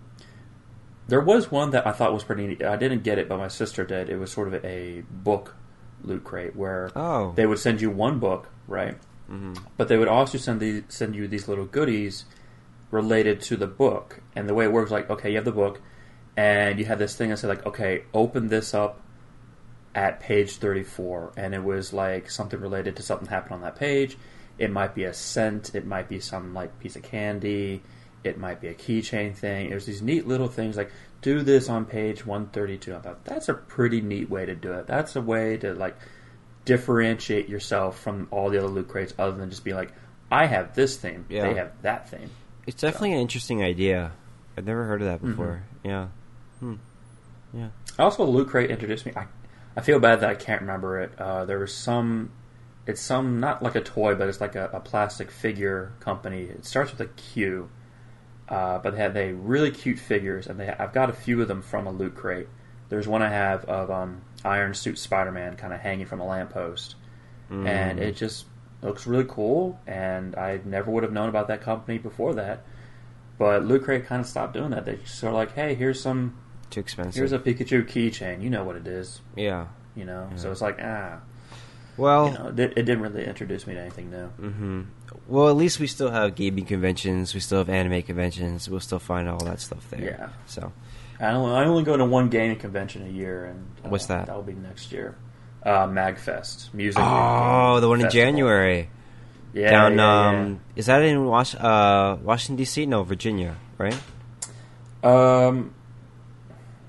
there was one that I thought was pretty neat. I didn't get it, but my sister did. It was sort of a book loot crate where oh. they would send you one book, right? Mm-hmm. But they would also send send you these little goodies related to the book. And the way it works, like, okay, you have the book, and you have this thing that said, like, okay, open this up at page 34. And it was like something related to something happened on that page. It might be a scent, it might be some like piece of candy, it might be a keychain thing. There's these neat little things like do this on page 132. I thought that's a pretty neat way to do it. That's a way to like differentiate yourself from all the other loot crates, other than just be like, I have this thing, yeah. they have that thing. It's definitely so. an interesting idea. I've never heard of that mm-hmm. before. Mm-hmm. Yeah. Hmm. Yeah. Also, Loot Crate introduced me. I, I feel bad that I can't remember it. Uh, there was some. It's some not like a toy, but it's like a, a plastic figure company. It starts with a Q, uh, but they have they really cute figures, and they I've got a few of them from a loot crate. There's one I have of um, Iron Suit Spider Man kind of hanging from a lamppost, Mm. and it just looks really cool. And I never would have known about that company before that. But Loot Crate kind of stopped doing that. They just sort of like, hey, here's some, Too expensive. here's a Pikachu keychain. You know what it is, yeah. you know. So it's like, ah, Well, you know, it, it didn't really introduce me to anything new. hmm Well, at least we still have gaming conventions. We still have anime conventions. We'll still find all that stuff there. Yeah. So I only, I only go to one gaming convention a year, and uh, What's that? That'll be next year. Uh, Magfest, music. oh, the one in festival. January Yeah, down. yeah, um, is that in Was- uh, Washington D.C.? No, Virginia, right? Um,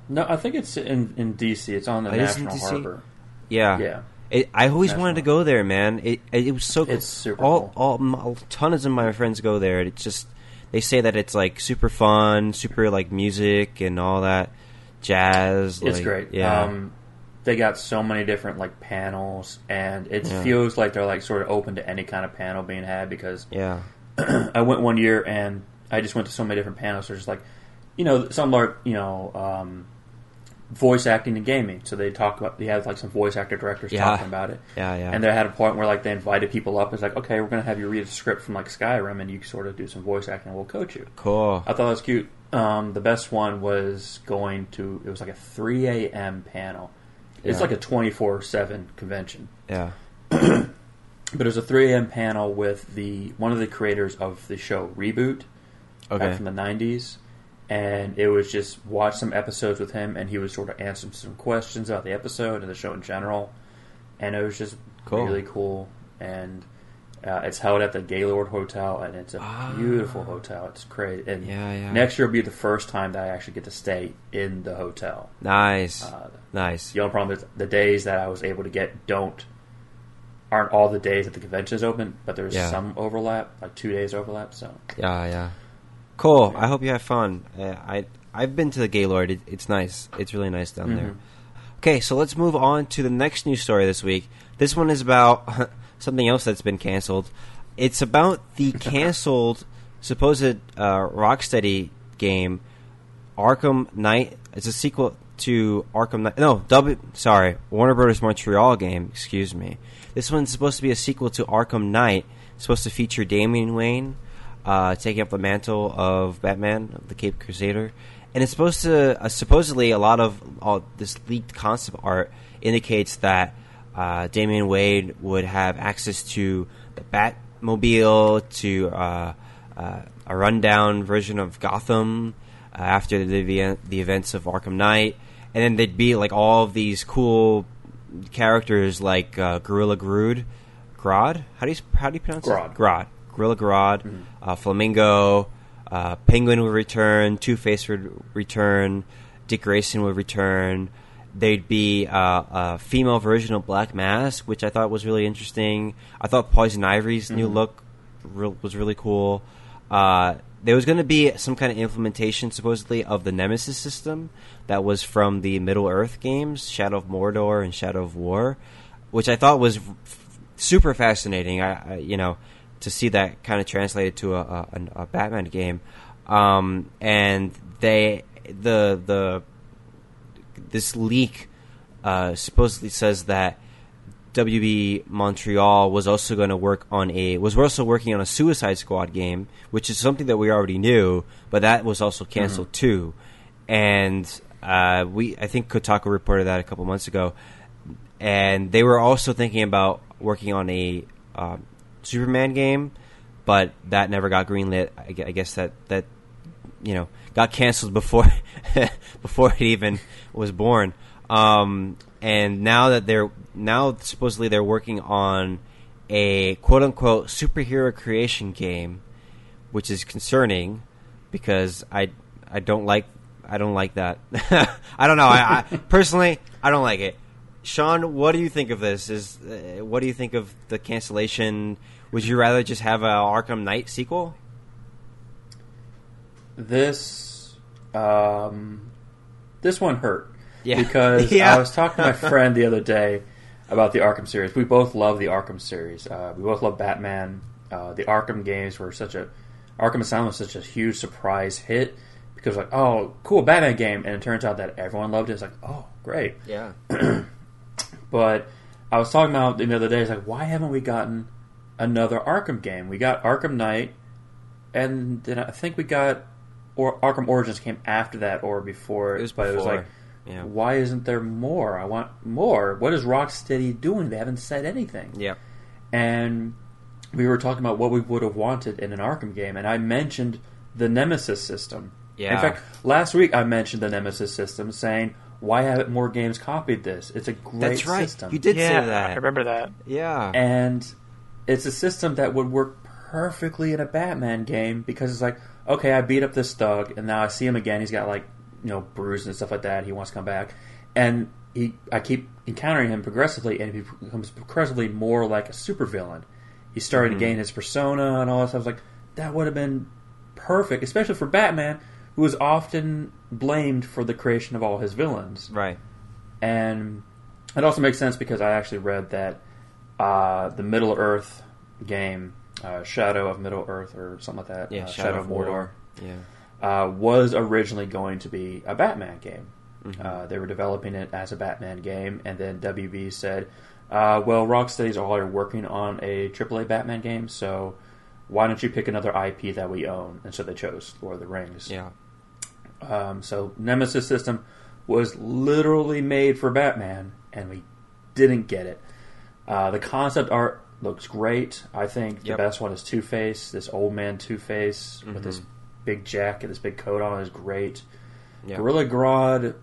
no, I think it's in in DC. It's on the It is National DC? Harbor. Yeah. Yeah. It, I always National. wanted to go there, man. It it, it was so cool. It's super all, cool. all all tons of my friends go there. and It's just they say that it's like super fun, super like music and all that jazz. It's like, great. Yeah. Um, they got so many different like panels, and it Yeah. feels like they're like sort of open to any kind of panel being had. Because yeah. *clears throat* I went one year and I just went to so many different panels. There's like, you know, some are you know um, voice acting and gaming. So they talk about they had like some voice actor directors Yeah. talking about it. Yeah, yeah. And they had a point where like they invited people up. It's like, okay, we're gonna have you read a script from like Skyrim, and you sort of do some voice acting, and we'll coach you. Cool. I thought that was cute. Um, the best one was going to. It was like a 3 a.m. panel. It's Yeah. like a 24 seven convention, Yeah. *clears throat* but it was a 3 a.m. panel with the one of the creators of the show Reboot Okay. back from the 90s, and it was just watch some episodes with him, and he was sort of answer some questions about the episode and the show in general, and it was just Cool. really cool. And uh, it's held at the Gaylord Hotel, and it's a Ah. beautiful hotel. It's great. And Yeah, yeah. next year will be the first time that I actually get to stay in the hotel. Nice. Uh, nice. the only problem is the days that I was able to get don't aren't all the days that the convention is open, but there's Yeah. some overlap, like two days overlap. So Yeah, yeah. Cool. I hope you have fun. Uh, I I've been to the Gaylord. It, it's nice. It's really nice down there. Okay, so let's move on to the next news story this week. This one is about *laughs* something else that's been canceled. It's about the *laughs* canceled supposed uh, Rocksteady game Arkham Knight. It's a sequel to Arkham Knight. No, W. Sorry, Warner Brothers Montreal game. Excuse me. This one's supposed to be a sequel to Arkham Knight. It's supposed to feature Damian Wayne uh, taking up the mantle of Batman, the Cape Crusader, and it's supposed to uh, supposedly a lot of all this leaked concept art indicates that uh, Damian Wayne would have access to the Batmobile, to uh, uh, a rundown version of Gotham uh, after the the events of Arkham Knight, and then there'd be like all of these cool characters like uh, Gorilla Grodd, Grodd. How do you how do you pronounce Grodd. it? Grodd. Gorilla Grodd, uh, Flamingo, uh, Penguin would return, Two Face would return, Dick Grayson would return. There'd be uh, a female version of Black Mask, which I thought was really interesting. I thought Poison Ivy's new look re- was really cool. Uh, there was going to be some kind of implementation, supposedly, of the Nemesis system that was from the Middle Earth games, Shadow of Mordor and Shadow of War, which I thought was f- super fascinating. I, I, you know, to see that kind of translated to a, a, a Batman game, um, and they the the this leak uh, supposedly says that WB Montreal was also going to work on a was also working on a Suicide Squad game, which is something that we already knew, but that was also canceled too. And uh, we I think Kotaku reported that a couple months ago, and they were also thinking about working on a um, Superman game, but that never got greenlit. I, guess that that you know got canceled before *laughs* before it even was born. Um, and now that they're now supposedly they're working on a quote unquote superhero creation game, which is concerning because I I don't like I don't like that. *laughs* I don't know. I, I personally I don't like it. Sean, what do you think of this? Is uh, what do you think of the cancellation? Would you rather just have a Arkham Knight sequel? this um, this one hurt Yeah. because *laughs* Yeah. I was talking to my friend the other day about the Arkham series. We both love the Arkham series. Uh, we both love Batman. Uh, the Arkham games were such a Arkham Asylum was such a huge surprise hit because like oh cool Batman game, and it turns out that everyone loved it. It's like oh great, Yeah. *clears throat* but I was talking about the other day. It's like why haven't we gotten another Arkham game? We got Arkham Knight, and then I think we got or Arkham Origins came after that or before. It was but it was before. like Yeah. why isn't there more? I want more. What is Rocksteady doing? They haven't said anything. Yeah. And we were talking about what we would have wanted in an Arkham game, and I mentioned the Nemesis system. Yeah. In fact, last week I mentioned the Nemesis system, saying, "Why haven't more games copied this? It's a great That's right. system." You did yeah, say that. I remember that. Yeah. and it's a system that would work perfectly in a Batman game because it's like, okay, I beat up this thug, and now I see him again. He's got like, you know, bruises and stuff like that. He wants to come back, and he, I keep encountering him progressively, and he becomes progressively more like a supervillain. He's starting to hmm. gain his persona and all that stuff. I was like, that would have been perfect, especially for Batman, who is often blamed for the creation of all his villains right. and it also makes sense because I actually read that uh, the Middle Earth game, uh, Shadow of Middle Earth or something like that, Yeah. uh, Shadow, of Mordor. Yeah. uh, was originally going to be a Batman game. Mm-hmm. Uh, they were developing it as a Batman game, and then WB said, uh, "Well, Rocksteady's already working on a AAA Batman game, so why don't you pick another IP that we own?" And so they chose Lord of the Rings. Yeah. Um, so Nemesis system was literally made for Batman, and we didn't get it. Uh, the concept art looks great. I think Yep. the best one is Two Face. This old man Two Face with this big jacket, this big coat on is great. Yeah. Gorilla Grodd,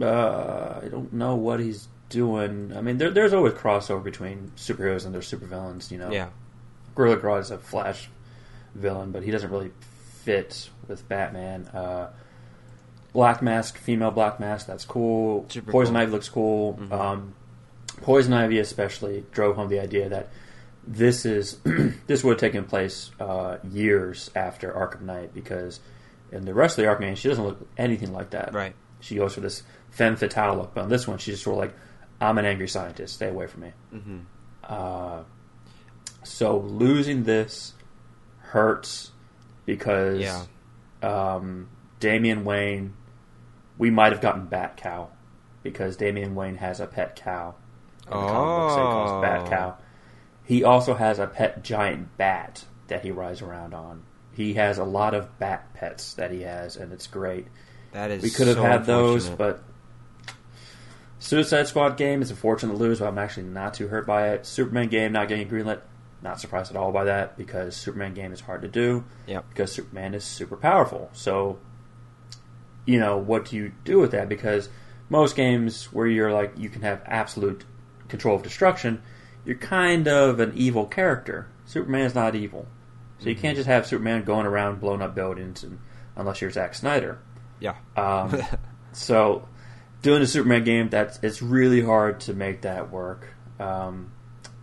uh, I don't know what he's doing. I mean, there, there's always crossover between superheroes and their supervillains. You know, Yeah. Gorilla Grodd is a Flash villain, but he doesn't really fit with Batman. Uh, Black Mask, female Black Mask, that's cool. Super Poison cool. Ivy looks cool. Um, Poison Ivy especially drove home the idea that this is *clears throat* this would have taken place uh, years after Arkham Knight because in the rest of the Arkham games she doesn't look anything like that. Right. She goes for this femme fatale look, but on this one she's just sort of like, "I'm an angry scientist. Stay away from me." Mm-hmm. Uh, so losing this hurts because Yeah. um, Damian Wayne, we might have gotten Bat Cow because Damian Wayne has a pet cow. In the comic books, they call Oh. Bat Cow. He also has a pet giant bat that he rides around on. He has a lot of bat pets that he has, and it's great. That is. We could have so had those, but Suicide Squad game is unfortunate to lose, but I'm actually not too hurt by it. Superman game not getting greenlit, not surprised at all by that because Superman game is hard to do Yep. because Superman is super powerful. So, you know, what do you do with that? Because most games where you're like you can have absolute control of destruction, you're kind of an evil character. Superman is not evil, so you can't just have Superman going around blowing up buildings, and, unless you're Zack Snyder. Yeah. Um, *laughs* so doing a Superman game, that's it's really hard to make that work. Um,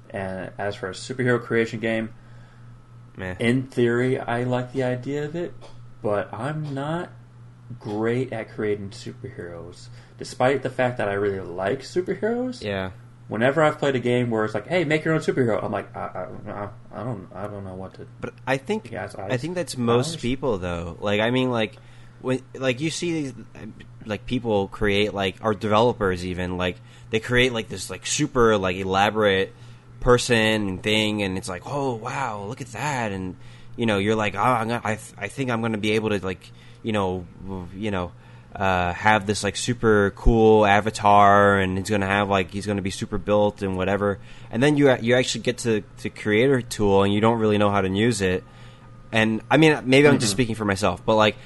and as for a superhero creation game, Man. in theory, I like the idea of it, but I'm not great at creating superheroes. Despite the fact that I really like superheroes, yeah. Whenever I've played a game where it's like, "Hey, make your own superhero," I'm like, I, I, I, I don't, I don't know what to. But I think it's I eyes. think that's most people though. Like I mean, like when like you see these like people create like or developers even like they create like this like super like elaborate person and thing, and it's like, oh wow, look at that, and you know you're like, oh, I'm gonna, I th- I think I'm gonna be able to like you know you know. Uh, have this like super cool avatar, and he's gonna have like he's gonna be super built and whatever. And then you you actually get to to creator tool, and you don't really know how to use it and I mean maybe I'm just speaking for myself, but like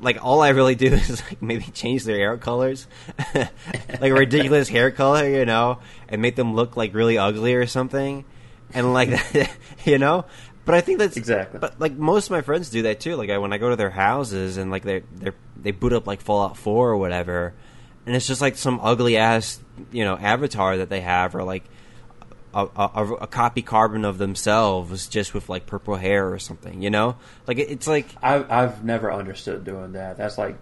like all I really do *laughs* is like maybe change their hair colors, *laughs* like a ridiculous hair color, you know, and make them look like really ugly or something, and like *laughs* you know. But I think that's Exactly. But like most of my friends do that too. Like I, when I go to their houses and like they they they boot up like Fallout Four or whatever, and it's just like some ugly ass you know avatar that they have or like a, a, a copy carbon of themselves just with like purple hair or something, you know? Like it, it's like I've I've never understood doing that. That's like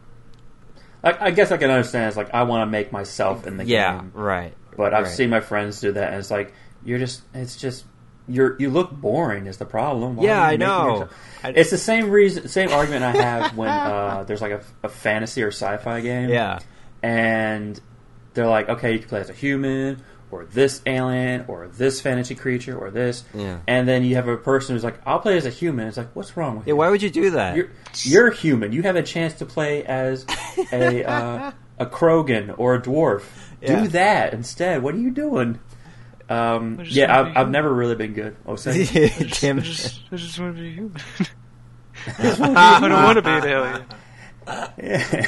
I, I guess I can understand. It's like I want to make myself in the Yeah, game, right. but I've right. seen my friends do that, and it's like you're just. It's just you're you look boring. Is the problem? Why Yeah, I know. It's the same reason, same argument I have *laughs* when uh, there's like a, a fantasy or sci-fi game. Yeah. and they're like, okay, you can play as a human, or this alien, or this fantasy creature, or this. Yeah. And then you have a person who's like, I'll play as a human. It's like, what's wrong with Yeah, you? why would you do that? You're you're human. You have a chance to play as a uh, *laughs* a Krogan or a dwarf. Yeah. Do that instead. What are you doing? Um, yeah, I've, I've never really been good. Oh, say *laughs* Tim. *laughs* I just, I just want to be human. I don't want to be an alien. Yeah.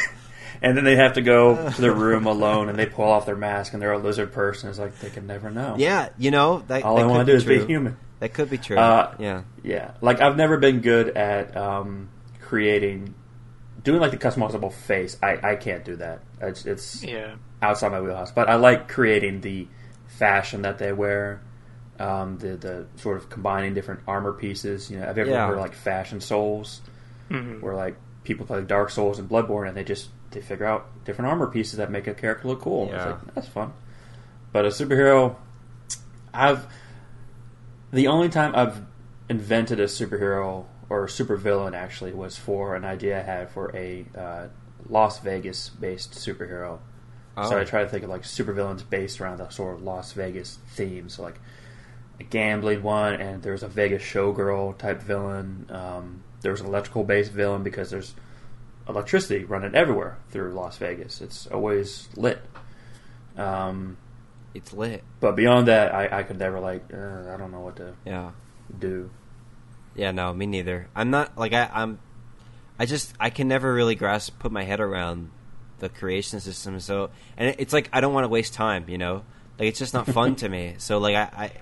And then they have to go to their room alone, and they pull off their mask, and they're a lizard person. It's like they can never know. Yeah, you know that. All that I want to do is true. be human. That could be true. Uh, yeah. Yeah, like I've never been good at um, creating, doing like the customizable face. I, I can't do that. It's, it's Yeah. outside my wheelhouse. But I like creating the fashion that they wear, um, the the sort of combining different armor pieces. You know, have you ever Yeah. heard of, like fashion souls, hmm where like people play Dark Souls and Bloodborne, and they just they figure out different armor pieces that make a character look cool. It's Yeah. like that's fun. But a superhero, I've the only time I've invented a superhero or a supervillain actually was for an idea I had for a uh, Las Vegas based superhero. So Oh. I try to think of like supervillains based around the sort of Las Vegas theme. So like a gambling one, and there's a Vegas showgirl type villain. Um, there's an electrical based villain because there's electricity running everywhere through Las Vegas. It's always lit. Um, It's lit. but beyond that, I, I could never like. Uh, I don't know what to Yeah. do. Yeah, no, me neither. I'm not like I, I'm. I just I can never really grasp put my head around the creation system. So and it's like I don't want to waste time. You know, like it's just not fun to me. *laughs* So like I,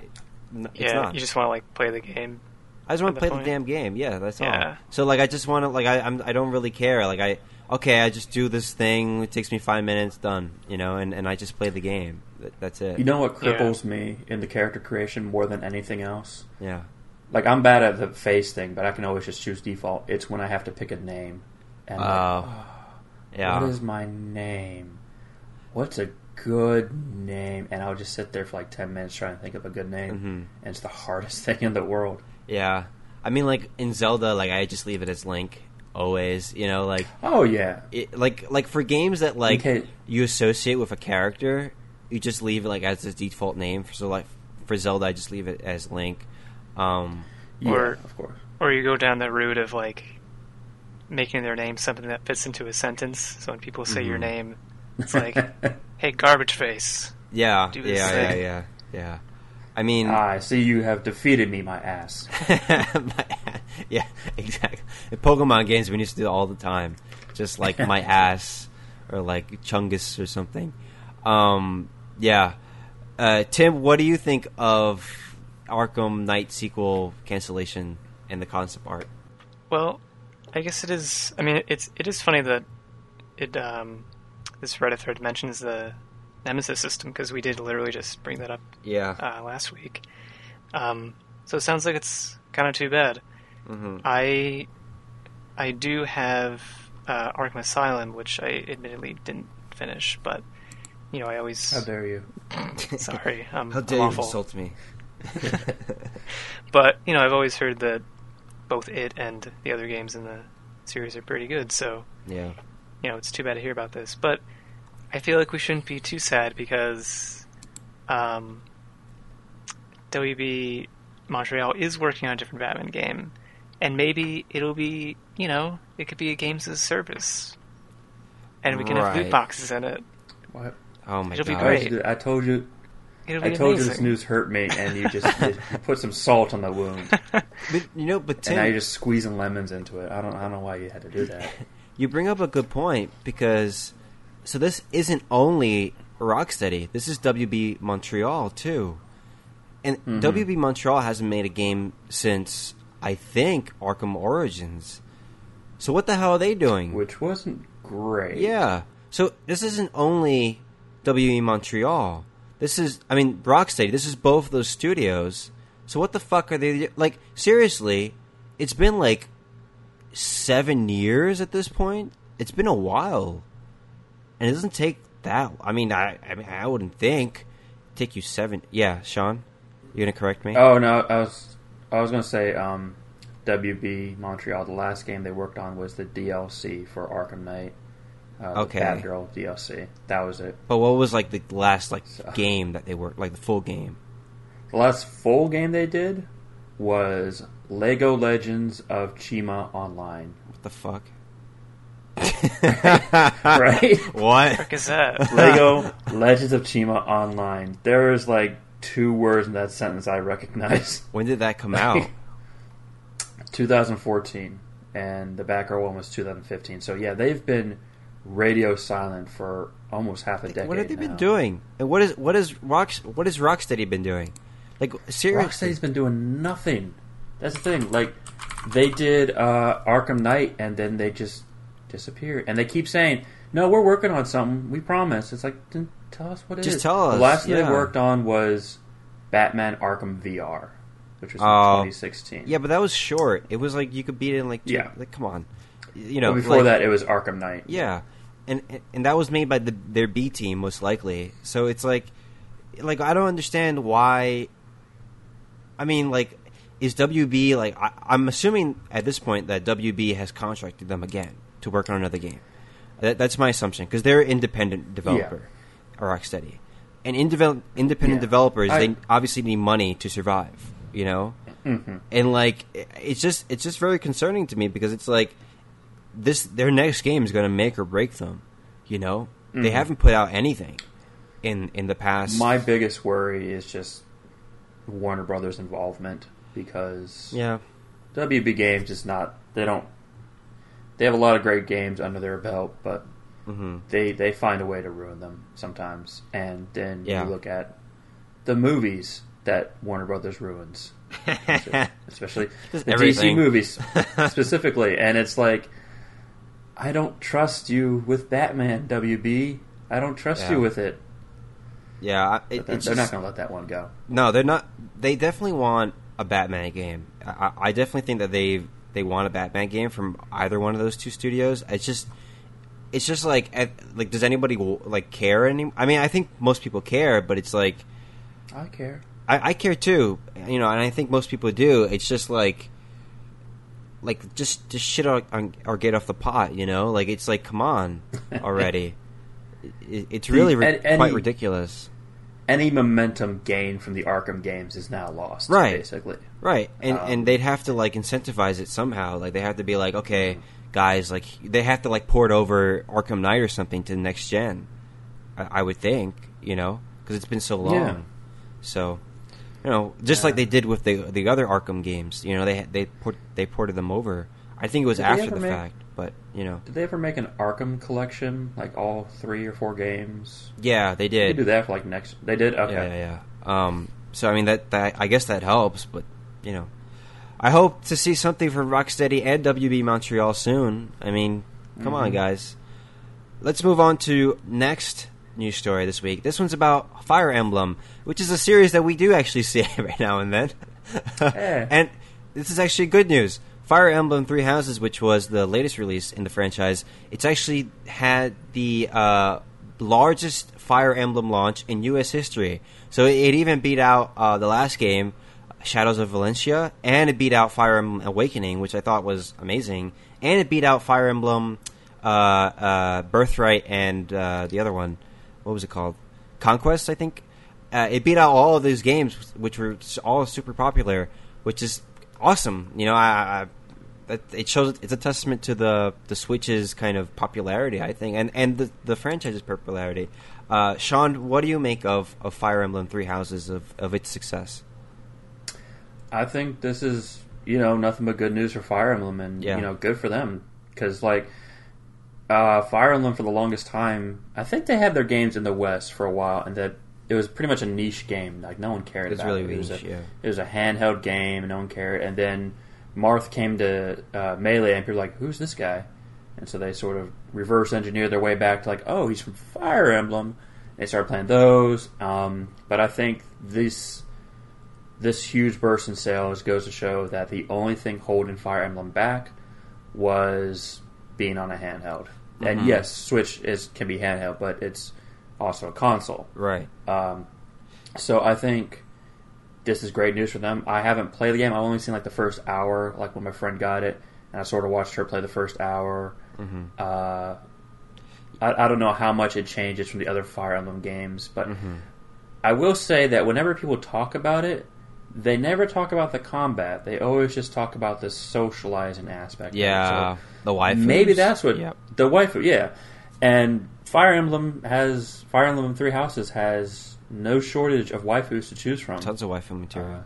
it's Yeah, not. you just want to like play the game. I just want to play point. the damn game. Yeah, that's all. So like I just want to like I I'm I don't really care. Like I okay, I just do this thing. It takes me five minutes, done. You know, and and I just play the game. That, that's it. You know what Yeah. cripples me in the character creation more than anything else? Yeah. Like I'm bad at the face thing, but I can always just choose default. It's when I have to pick a name. And Oh. like, yeah. What is my name? What's a good name? And I'll just sit there for like ten minutes trying to think of a good name, Mhm. and it's the hardest *laughs* thing in the world. Yeah. I mean, like in Zelda, like I just leave it as Link always. You know, like Oh yeah, it, like like for games that like Okay. you associate with a character, you just leave it like as its default name. So like for Zelda, I just leave it as Link. Um, yeah, Or- of course. Or you go down the route of like making their name something that fits into a sentence. So when people say your Mhm. name, it's like, *laughs* "Hey, garbage face." yeah, Do yeah, this yeah, thing. yeah, yeah. I mean, I see you have defeated me, my ass. *laughs* my, yeah, exactly. In Pokemon games, we used to do it all the time, just like my *laughs* ass or like Chungus or something. Um, yeah, uh, Tim, what do you think of Arkham Knight sequel cancellation and the concept art? Well, I guess it is. I mean, it's it is funny that it um, this Reddit thread mentions the Nemesis system because we did literally just bring that up Yeah, uh, last week. Um, so it sounds like it's kind of too bad. hmm I I do have uh, Arkham Asylum, which I admittedly didn't finish, but you know I always How dare you? sorry I'm, *laughs* How I'm dare you insult me? *laughs* But you know I've always heard that both it and the other games in the series are pretty good. So yeah, you know, it's too bad to hear about this. But I feel like we shouldn't be too sad because um, WB Montreal is working on a different Batman game, and maybe it'll be, you know, it could be a games as a service, and we can have loot boxes in it. What? oh my It'll be great. I told you. It'll I be told you this news hurt me, and you just you *laughs* put some salt on the wound, *laughs* But, you know, but and now you're just squeezing lemons into it. I don't. I don't know why you had to do that. Mm-hmm. *laughs* You bring up a good point because so this isn't only Rocksteady. This is WB Montreal too, and Mhm. WB Montreal hasn't made a game since I think Arkham Origins. So what the hell are they doing? Which wasn't great. Yeah. So this isn't only WB Montreal. This is, I mean, Rocksteady. This is both those studios. So what the fuck are they like? Seriously, it's been like seven years at this point. It's been a while. and it doesn't take that. I mean, I I mean, I wouldn't think take you seven. Yeah, Sean, you gonna correct me? Oh no, I was I was gonna say um, WB Montreal. The last game they worked on was the DLC for Arkham Knight. Uh, Okay. the Batgirl DLC. That was it. But what was like the last like So- game that they worked like the full game? The last full game they did was Lego Legends of Chima Online. What the fuck? *laughs* *laughs* Right? What? Frick is that? *laughs* Lego Legends of Chima Online. There is like two words in that sentence I recognize. When did that come out? 2014, and the Batgirl one was 2015. So yeah, they've been radio silent for almost half a decade. what have they been doing? And what is what is Rock what has Rocksteady been doing? Like seriously, Rocksteady's been doing nothing. That's the thing. Like they did uh, Arkham Knight, and then they just disappeared. And they keep saying, "No, we're working on something. We promise." It's like, tell us what it is. Just tell us, The last thing yeah. they worked on was Batman Arkham VR, which was in Oh. 2016. Yeah, but that was short. It was like you could beat it in like two, Yeah. Like come on, you know. But before like- that, it was Arkham Knight. yeah, and and that was made by the their B team most likely. So it's like, like I don't understand why. I mean, like, is WB like? I, I'm assuming at this point that WB has contracted them again to work on another game. That, that's my assumption because they're independent developer, or Rocksteady, and indeve- independent Yeah. developers I- they obviously need money to survive. You know, Mm-hmm. and like it's just it's just very concerning to me because it's like this their next game is going to make or break them. You know, they Mhm. haven't put out anything in in the past. My biggest worry is just Warner Brothers' involvement because yeah, WB Games is not. They don't. They have a lot of great games under their belt, but hmm they they find a way to ruin them sometimes. And then Yeah. you look at the movies that Warner Brothers ruins, *laughs* especially the everything. DC movies *laughs* specifically. And it's like, I don't trust you with Batman, WB. I don't trust Yeah. you with it. yeah. It, they're, it's they're not going to let that one go. No, they're not. They definitely want a Batman game. I, I definitely think that they they want a Batman game from either one of those two studios. It's just, it's just like, like, does anybody like care any? I mean, I think most people care, but it's like, I care. I, I care too, you know, and I think most people do. It's just like, like just just shit on, on or get off the pot, you know. Like it's like, come on, *laughs* already. it, it's really and- and quite ridiculous. Any momentum gained from the Arkham games is now lost. Right. Basically. Right, and Um, and they'd have to like incentivize it somehow. Like they have to be like, okay, guys, like they have to like port over Arkham Knight or something to the next gen. I, I would think, you know, because it's been so long. Yeah. So, you know, just like they did with the the other Arkham games, you know, they they port, they ported them over. I think it was Did after the make- fact, but you know, Did they ever make an Arkham collection, like all three or four games? yeah, they did. They did. do that for like next. They did. Okay. Yeah, yeah, yeah. Um, so I mean that that I guess that helps, but you know, I hope to see something from Rocksteady and WB Montreal soon. I mean, come on, Mhm. guys. Let's move on to next news story this week. This one's about Fire Emblem, which is a series that we do actually *laughs* see *laughs* every now and then. Yeah. And this is actually good news. Fire Emblem Three Houses, which was the latest release in the franchise, it's actually had the uh, largest Fire Emblem launch in U.S. history. So it, even beat out uh, the last game, Shadows of Valentia, and it beat out Fire Emblem Awakening, which I thought was amazing, and it beat out Fire Emblem uh, uh, Birthright and uh, the other one. What was it called? Conquest, I think. Uh, it beat out all of those games, which were all super popular, which is awesome. You know, I, I it shows it's a testament to the the Switch's kind of popularity, I think, and and the the franchise's popularity. Uh, Sean, what do you make of, of Fire Emblem Three Houses of, of its success? I think this is you know nothing but good news for Fire Emblem, and Yeah. you know good for them because like uh, Fire Emblem for the longest time, I think they had their games in the West for a while, and that it was pretty much a niche game. Like no one cared It's about really it. It was, niche, a, yeah. it was a handheld game, and no one cared. And then Marth came to uh, Melee, and people were like, "Who's this guy?" And so they sort of reverse engineered their way back to like, "Oh, he's from Fire Emblem." They started playing those, um, but I think this this huge burst in sales goes to show that the only thing holding Fire Emblem back was being on a handheld. And Mhm. yes, Switch is can be handheld, but it's also a console. Right. Um, so I think this is great news for them. I haven't played the game. I've only seen like the first hour, like when my friend got it, and I sort of watched her play the first hour. Mm-hmm. Uh, I, I don't know how much it changes from the other Fire Emblem games, but Mm-hmm. I will say that whenever people talk about it, they never talk about the combat. They always just talk about the socializing aspect. Yeah. So the wife. maybe that's what Yep. the wife. Yeah, and Fire Emblem has Fire Emblem Three Houses has no shortage of waifus to choose from. Tons of waifu material. Uh,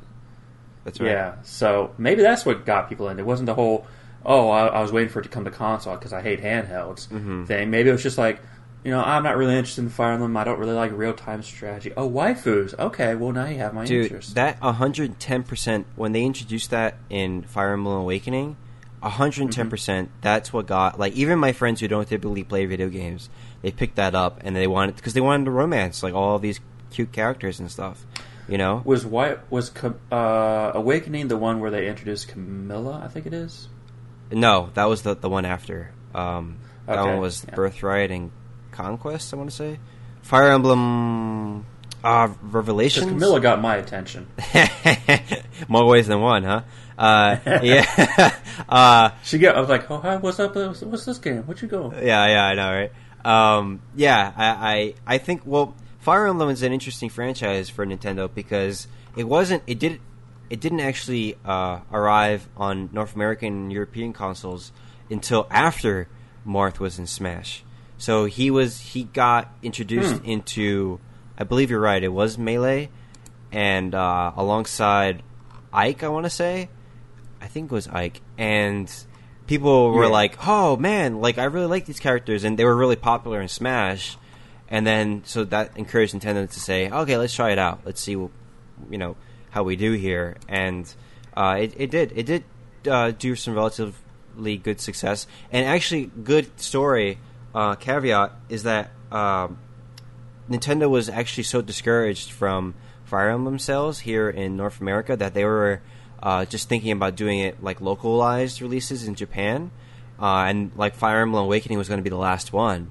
That's right. Yeah, so maybe that's what got people in. It wasn't the whole oh I, I was waiting for it to come to console because I hate handhelds Mhm. thing. Maybe it was just like you know I'm not really interested in Fire Emblem. I don't really like real time strategy. Oh waifus. Okay, well now you have my Dude, interest. that 110% when they introduced that in Fire Emblem Awakening, 110% that's what got like even my friends who don't typically play video games, they picked that up and they wanted because they wanted the romance like all these cute characters and stuff, you know? was was uh, Awakening the one where they introduced Camilla? I think it is. No, that was the the one after. Um, that Okay, one was yeah. Birthright and Conquest. I want to say Fire Emblem uh, Revelations. Camilla got my attention. *laughs* More ways than one, huh? Uh, *laughs* yeah, *laughs* uh, She got. I was like, oh hi, what's up? What's, what's this game? What you go? yeah, yeah. I know, right? Um, yeah, I, I, I think. Well, Fire Emblem is an interesting franchise for Nintendo because it wasn't. It did. It didn't actually uh, arrive on North American and European consoles until after Marth was in Smash. So he was he got introduced Hmm. into. I believe you're right. It was Melee, and uh, alongside Ike, I want to say. I think it was Ike, and people were Yeah. like, "Oh man, like I really like these characters," and they were really popular in Smash. And then, so that encouraged Nintendo to say, "Okay, let's try it out. Let's see, you know, how we do here." And uh, it, it did. It did uh, do some relatively good success, and actually, good story. Uh, caveat is that um, Nintendo was actually so discouraged from Fire Emblem sales here in North America that they were uh, just thinking about doing it like localized releases in Japan, uh, and like Fire Emblem Awakening was going to be the last one,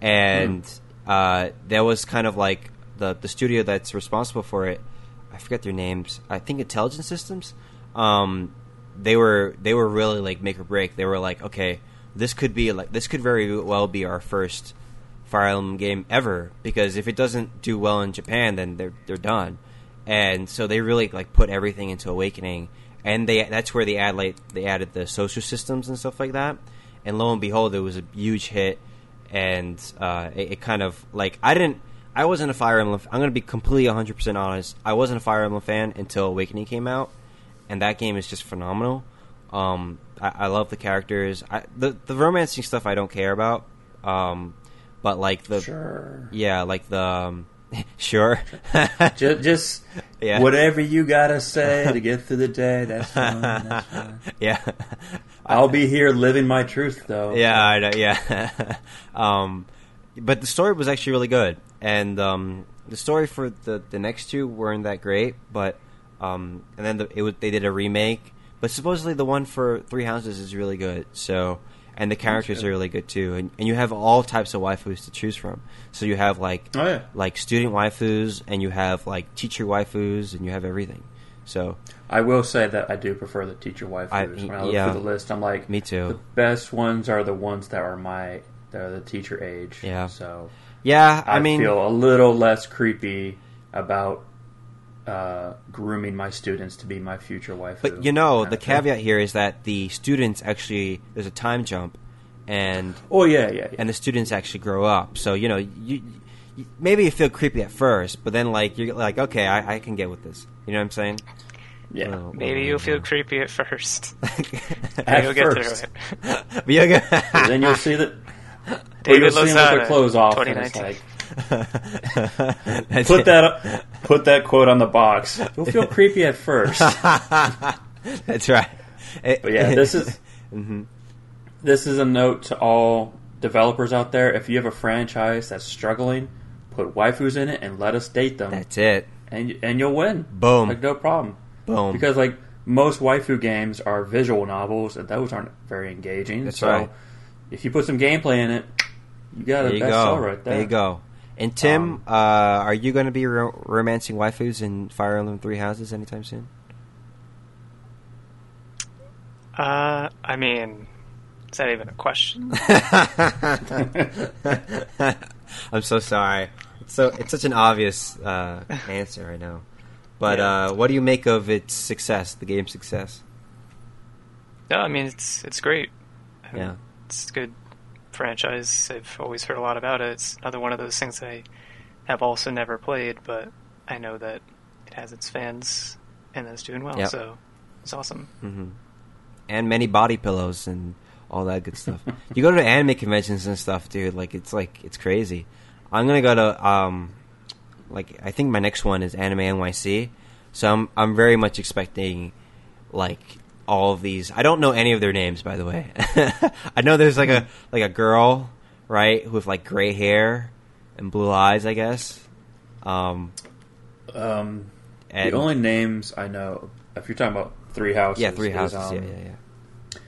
and uh, there was kind of like the the studio that's responsible for it. I forget their names. I think Intelligent Systems. Um, they were they were really like make or break. They were like, okay, this could be like this could very well be our first Fire Emblem game ever because if it doesn't do well in Japan, then they're they're done. And so they really like put everything into Awakening, and they that's where they add like they added the social systems and stuff like that. And lo and behold, it was a huge hit, and uh, it, it kind of like I didn't. I wasn't a Fire Emblem. I'm going to be completely 100 percent honest. I wasn't a Fire Emblem fan until Awakening came out, and that game is just phenomenal. Um, I, I love the characters. I, the the romancing stuff I don't care about. Um, but like the Sure. yeah, like the um, *laughs* sure, Just, just *laughs* Yeah. whatever you gotta say to get through the day. That's fine. That's fine. *laughs* yeah, I'll be here living my truth, though. yeah, I know, yeah. um, but the story was actually really good, and um, the story for the the next two weren't that great, but um, and then the, it was, they did a remake, but supposedly the one for Three Houses is really good. So. And the characters are really good too, and, and you have all types of waifus to choose from. So you have like Oh yeah. like student waifus, and you have like teacher waifus, and you have everything. So I will say that I do prefer the teacher waifus. I- when I look yeah. through the list, I'm like, Me too. The best ones are the ones that are my that are the teacher age. Yeah. So yeah, I, I, mean, feel a little less creepy about uh, grooming my students to be my future wife. but you know, the caveat here is that the students actually there's a time jump, and Oh yeah, yeah, yeah. and the students actually grow up. So you know, you, you maybe you feel creepy at first, but then like you're like, okay, I, I can get with this. You know what I'm saying? yeah. Well, Maybe well, you'll feel well. creepy at first. *laughs* At you'll get first. through it. *laughs* But you'll *laughs* get- then you'll see that. David you'll see them with Lozada, their clothes off. And it's like, That's put it. that up, put that quote on the box. You'll feel creepy at first. *laughs* That's right. But yeah, this is *laughs* hmm this is a note to all developers out there. If you have a franchise that's struggling, put waifus in it and let us date them, That's it. and and you'll win. Boom. Like no problem. Boom. Because like most waifu games are visual novels, and those aren't very engaging. That's so right. if you put some gameplay in it, you got There a you best go. sell right there. There you go. And Tim, Um, uh, are you going to be ro- romancing waifus in Fire Emblem Three Houses anytime soon? Uh, I mean, is that even a question? *laughs* I'm so sorry. It's so it's such an obvious uh, answer, I know. But Yeah. uh, what do you make of its success, the game's success? no, I mean it's it's great. I mean, Yeah. it's good franchise. I've always heard a lot about it. It's another one of those things I have also never played, but I know that it has its fans and it's doing well. Yep. So it's awesome. hmm And many body pillows and all that good stuff. *laughs* you go to anime conventions and stuff, dude. Like it's like it's crazy. I'm gonna go to um, like I think my next one is Anime NYC. So I'm I'm very much expecting like all of these. I don't know any of their names, by the way. *laughs* I know there's like a like a girl, right, with like gray hair and blue eyes, I guess. Um, Um, and the only names I know, if you're talking about Three Houses, yeah, three is, houses. um, yeah, yeah, yeah.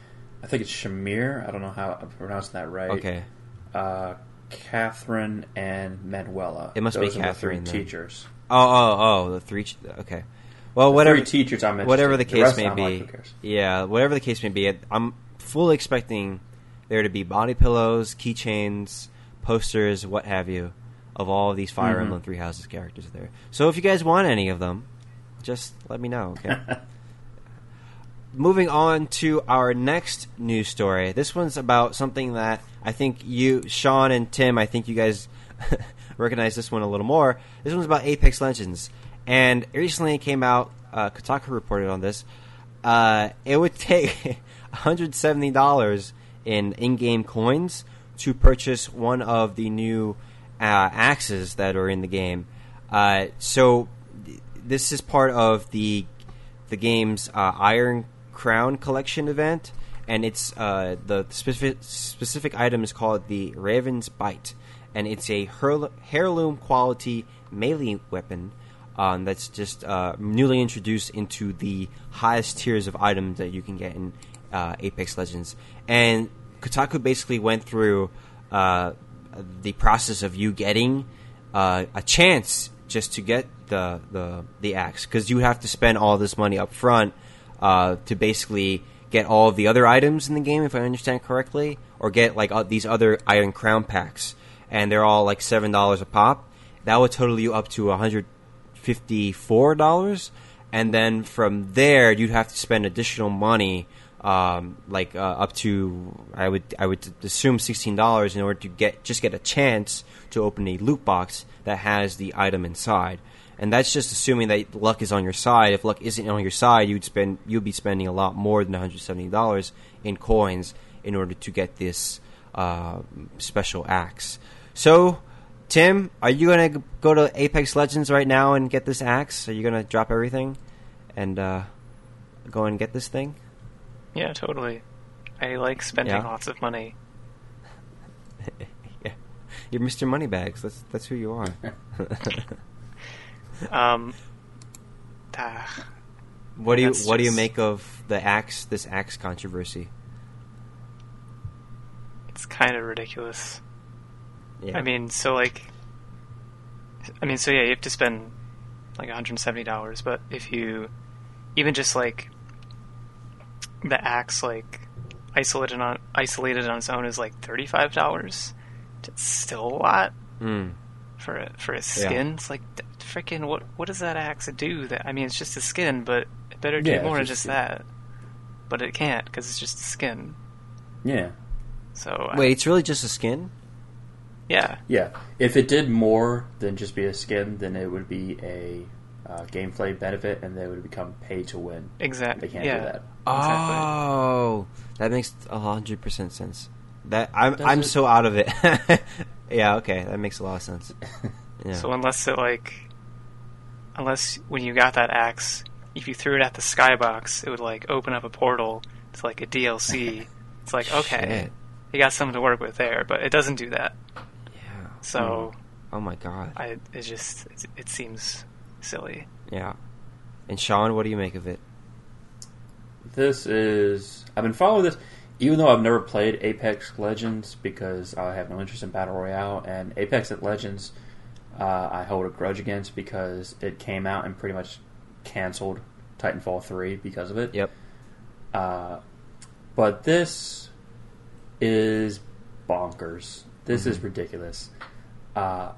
I think it's Shamir. I don't know how I'm pronouncing that right. Okay. Uh, Catherine and Manuela. It must be Those the Catherine, teachers. Oh, oh, oh, the three. Okay. Well, whatever. teachers I mentioned. whatever the case rest may I'm like, be. yeah, whatever the case may be, I'm fully expecting there to be body pillows, keychains, posters, what have you, of all of these Fire Mhm. Emblem Three Houses characters there. So if you guys want any of them, just let me know. Okay. *laughs* Moving on to our next news story. This one's about something that I think you, Sean and Tim, I think you guys *laughs* recognize this one a little more. This one's about Apex Legends. And recently it came out, uh, Kotaku reported on this. Uh, it would *laughs* take $170 in in game coins to purchase one of the new uh, axes that are in the game. Uh, so, th- this is part of the the game's uh, Iron Crown Collection event, and it's uh, the specific specific item is called the Raven's Bite, and it's a heirloom quality melee weapon um, that's just uh, newly introduced into the highest tiers of items that you can get in uh, Apex Legends. And Kotaku basically went through uh, the process of you getting uh, a chance just to get the the the axe because you have to spend all this money up front uh, to basically get all the other items in the game, if I understand correctly, or get like uh, these other Iron Crown packs, and they're all like seven dollars a pop. That would total you up to a hundred fifty four dollars, and then from there you'd have to spend additional money um, like uh, up to I would I would assume sixteen dollars in order to get just get a chance to open a loot box that has the item inside. And that's just assuming that luck is on your side. If luck isn't on your side, you'd spend you'd be spending a lot more than one hundred seventy dollars in coins in order to get this uh, special axe. So, Tim, are you gonna go to Apex Legends right now and get this axe? Are you gonna drop everything and uh, go and get this thing? Yeah, totally. I like spending Yeah. lots of money. *laughs* yeah, you're Mr. Moneybags. That's that's who you are. *laughs* Um, *laughs* what do you What do you make of the axe? This axe controversy? it's kind of ridiculous. Yeah. I mean, so like, I mean, so yeah, you have to spend like $170, but if you even just like the axe, like isolated on isolated on its own is like $35. It's still a lot Mm. for a, for a skin. It's like freaking what what does that axe do? That I mean, it's just a skin, but it better do Yeah, more than just that. But it can't because it's just a skin. Yeah, So I- Wait, it's really just a skin? Yeah, yeah. If it did more than just be a skin, then it would be a uh, gameplay benefit, and they would become pay to win. exactly. They can't yeah, do that. Exactly. Oh, that makes a hundred percent sense. That I'm Does I'm it? so out of it. *laughs* yeah, okay, that makes a lot of sense. *laughs* Yeah. So unless it like, unless when you got that axe, if you threw it at the skybox, it would like open up a portal to like a DLC. it's like okay, Shit. you got something to work with there, but it doesn't do that. Yeah. So Oh my god. I it just it, it seems silly. Yeah. And Sean, what do you make of it? This is I've been following this. even though I've never played Apex Legends because I have no interest in battle royale, and Apex Legends uh, I hold a grudge against because it came out and pretty much canceled Titanfall three because of it. Yep. Uh, but this is bonkers. This is ridiculous. Uh,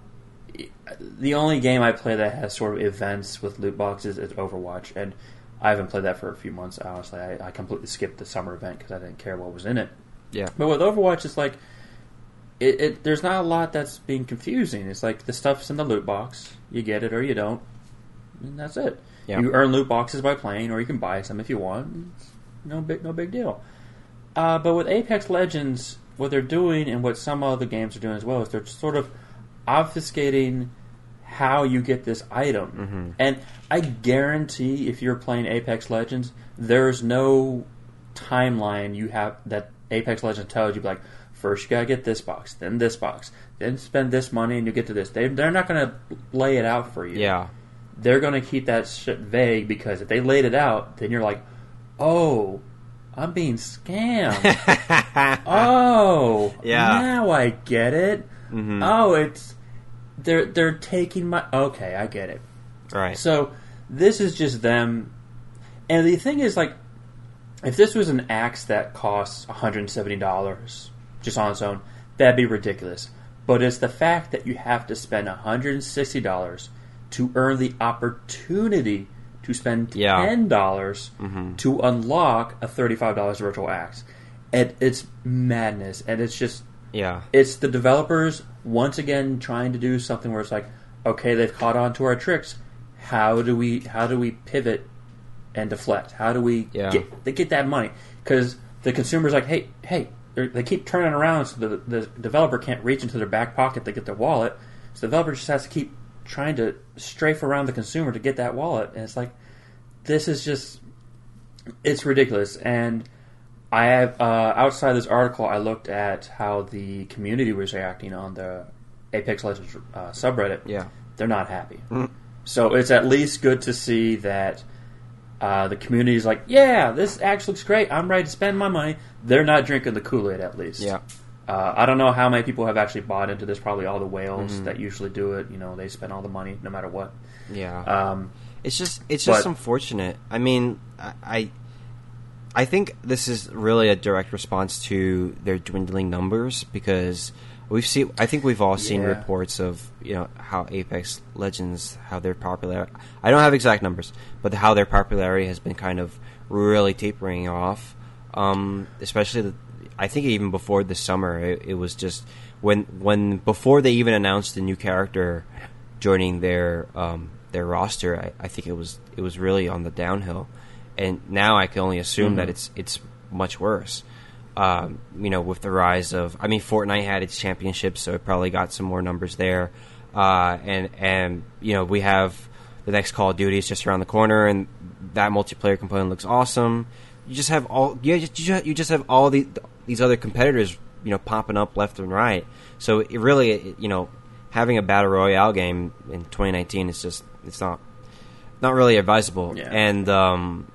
the only game I play that has sort of events with loot boxes is Overwatch, and I haven't played that for a few months. Honestly, I, I completely skipped the summer event because I didn't care what was in it. Yeah. But with Overwatch, it's like it, it. There's not a lot that's being confusing. It's like the stuff's in the loot box. You get it or you don't, and that's it. Yeah. You earn loot boxes by playing, or you can buy some if you want. No big, no big deal. Uh, but with Apex Legends, what they're doing and what some other games are doing as well is they're sort of obfuscating how you get this item. Mm-hmm. And I guarantee if you're playing Apex Legends, there's no timeline you have that Apex Legends tells you like first you gotta get this box, then this box, then spend this money and you get to this. They they're not gonna lay it out for you. Yeah. They're gonna keep that shit vague because if they laid it out, then you're like, oh, I'm being scammed. *laughs* oh, Yeah. Now I get it. Mhm. Oh, it's they're they're taking my okay. I get it. Right. So this is just them. And the thing is, like, if this was an axe that costs $170 just on its own, that'd be ridiculous. But it's the fact that you have to spend $160 to earn the opportunity to spend Yeah. $10 Mhm. to unlock a $35 virtual axe. And it's madness. And it's just yeah. it's the developers once again trying to do something where it's like, okay, they've caught on to our tricks. How do we how do we pivot and deflect? How do we Yeah. get they get that money? Because the consumer's like, hey, hey, they're- they keep turning around so the the developer can't reach into their back pocket to get their wallet. So the developer just has to keep trying to strafe around the consumer to get that wallet, and it's like, this is just it's ridiculous and. I have uh, outside this article. I looked at how the community was reacting on the Apex Legends uh, subreddit. Yeah. They're not happy. So it's at least good to see that uh, the community is like, "Yeah, this actually looks great. I'm ready to spend my money." They're not drinking the Kool Aid, at least. Yeah. Uh, I don't know how many people have actually bought into this. Probably all the whales Mm-hmm. that usually do it. You know, they spend all the money no matter what. Yeah. Um, It's just it's just But- unfortunate. I mean, I, I I think this is really a direct response to their dwindling numbers because we've seen. I think we've all seen Yeah. reports of you know how Apex Legends how their popularity. I don't have exact numbers, but how their popularity has been kind of really tapering off. Um, especially, the, I think even before the summer, it, it was just when when before they even announced the new character joining their um, their roster, I, I think it was it was really on the downhill, and now I can only assume that it's it's much worse. Um, you know, with the rise of, I mean, Fortnite had its championship, so it probably got some more numbers there, uh, and and you know we have the next Call of Duty is just around the corner, and that multiplayer component looks awesome. You just have all you just you just, have all the, these other competitors, you know, popping up left and right. So it really, it- you know, having a battle royale game in 2019 is just it's not not really advisable. Yeah. And um,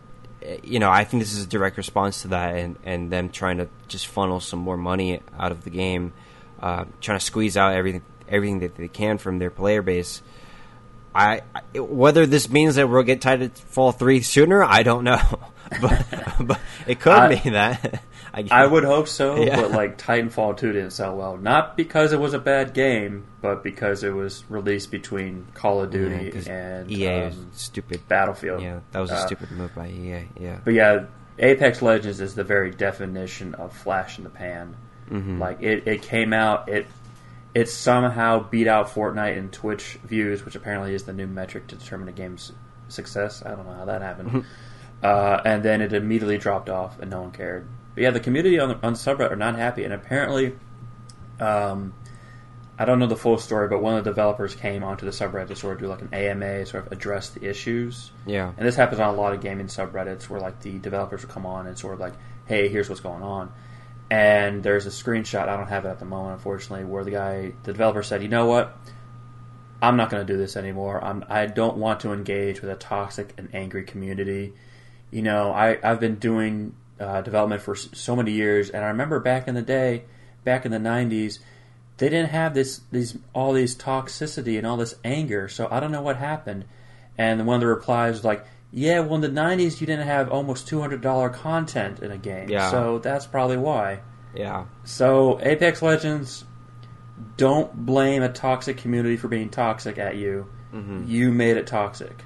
you know, I think this is a direct response to that, and and them trying to just funnel some more money out of the game, uh, trying to squeeze out everything everything that they can from their player base. I, I whether this means that we'll get Titanfall three sooner, I don't know, *laughs* *laughs* but but it could I- mean that. *laughs* I, I would hope so, Yeah. but like Titanfall 2 didn't sell well. Not because it was a bad game, but because it was released between Call of Yeah, and EA um, stupid. Battlefield. Yeah, that was a Uh, stupid move by EA. Yeah, But yeah, Apex Legends is the very definition of flash in the pan. Mhm. Like it, it came out, it it somehow beat out Fortnite in Twitch views, which apparently is the new metric to determine a game's success. I don't know how that happened. Uh, and then it immediately dropped off, and no one cared. But yeah, the community on on subreddit are not happy, and apparently, um, I don't know the full story, but one of the developers came onto the subreddit to sort of do like an AMA, sort of address the issues. yeah, And this happens on a lot of gaming subreddits where like the developers will come on and sort of like, hey, here's what's going on. And there's a screenshot, I don't have it at the moment, unfortunately, where the guy, the developer said, you know what? I'm not going to do this anymore. I'm, I don't want to engage with a toxic and angry community. You know, I, I've been doing uh, development for so many years, and I remember back in the day, back in the '90s, they didn't have this these all these toxicity and all this anger. So I don't know what happened. And one of the replies was like, "Yeah, well, in the '90s, you didn't have almost two hundred dollar content in a game, Yeah. so that's probably why." Yeah. So Apex Legends, don't blame a toxic community for being toxic at you. You made it toxic.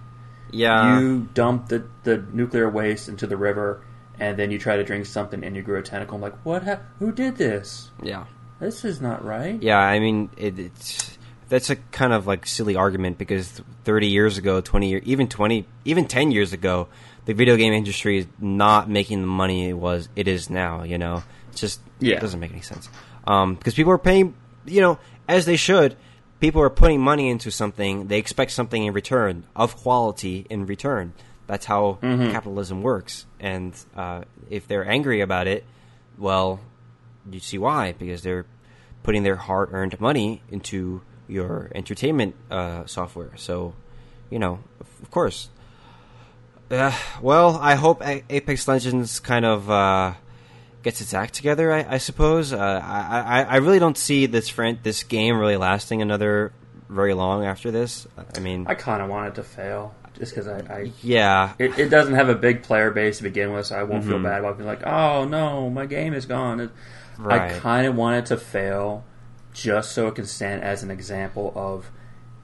Yeah. you dump the, the nuclear waste into the river, and then you try to drink something, and you grew a tentacle. I'm like, what? Ha- who did this? yeah. This is not right. Yeah, I mean, it, it's that's a kind of like silly argument because 30 years ago, 20 years, even 20, even 10 years ago, the video game industry is not making the money it was it is now. You know, it's just Yeah. it doesn't make any sense. Um, because people are paying, you know, as they should. People are putting money into something; they expect something in return of quality in return. That's how capitalism works. And uh, if they're angry about it, well, you see why because they're putting their hard-earned money into your entertainment uh, software. So, you know, of, of course. Uh, well, I hope A- Apex Legends kind of uh, gets its act together. I, I suppose. Uh, I, I I really don't see this friend this game really lasting another very long after this. I mean, I kind of want it to fail, just because I, I yeah, it, it doesn't have a big player base to begin with, so I won't Mm-hmm. feel bad about being like, oh no, my game is gone. It, Right. I kind of want it to fail, just so it can stand as an example of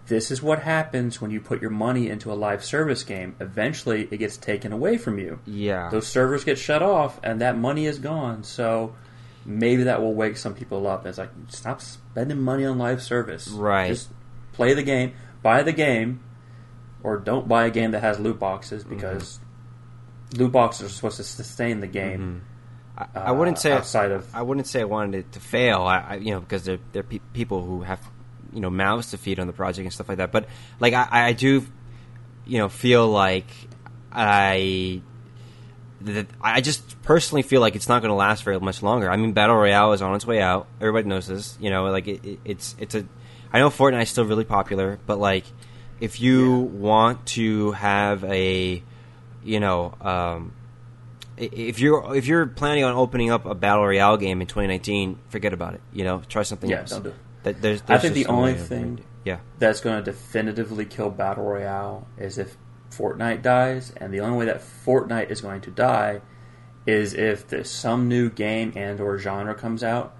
this is what happens when you put your money into a live service game. Eventually, it gets taken away from you. yeah. Those servers get shut off, and that money is gone. So maybe that will wake some people up. It's like stop spending money on live service. Right. Just play the game, buy the game, or don't buy a game that has loot boxes because loot boxes are supposed to sustain the game. I, I wouldn't uh, say outside of I wouldn't say I wanted it to fail. I, I you know because they're they're pe- people who have you know mouths to feed on the project and stuff like that. But like I, I do, you know, feel like I. That I just personally feel like it's not going to last very much longer. I mean, battle royale is on its way out. Everybody knows this. You know, like it, it, it's it's a. I know Fortnite is still really popular, but like, if you want to have a, you know, um, if you're if you're planning on opening up a battle royale game in 2019, forget about it. You know, try something Yeah, else. do. That- there's, I think the only thing- yeah, that's going to definitively kill battle royale is if Fortnite dies, and the only way that Fortnite is going to die is if there's some new game and or genre comes out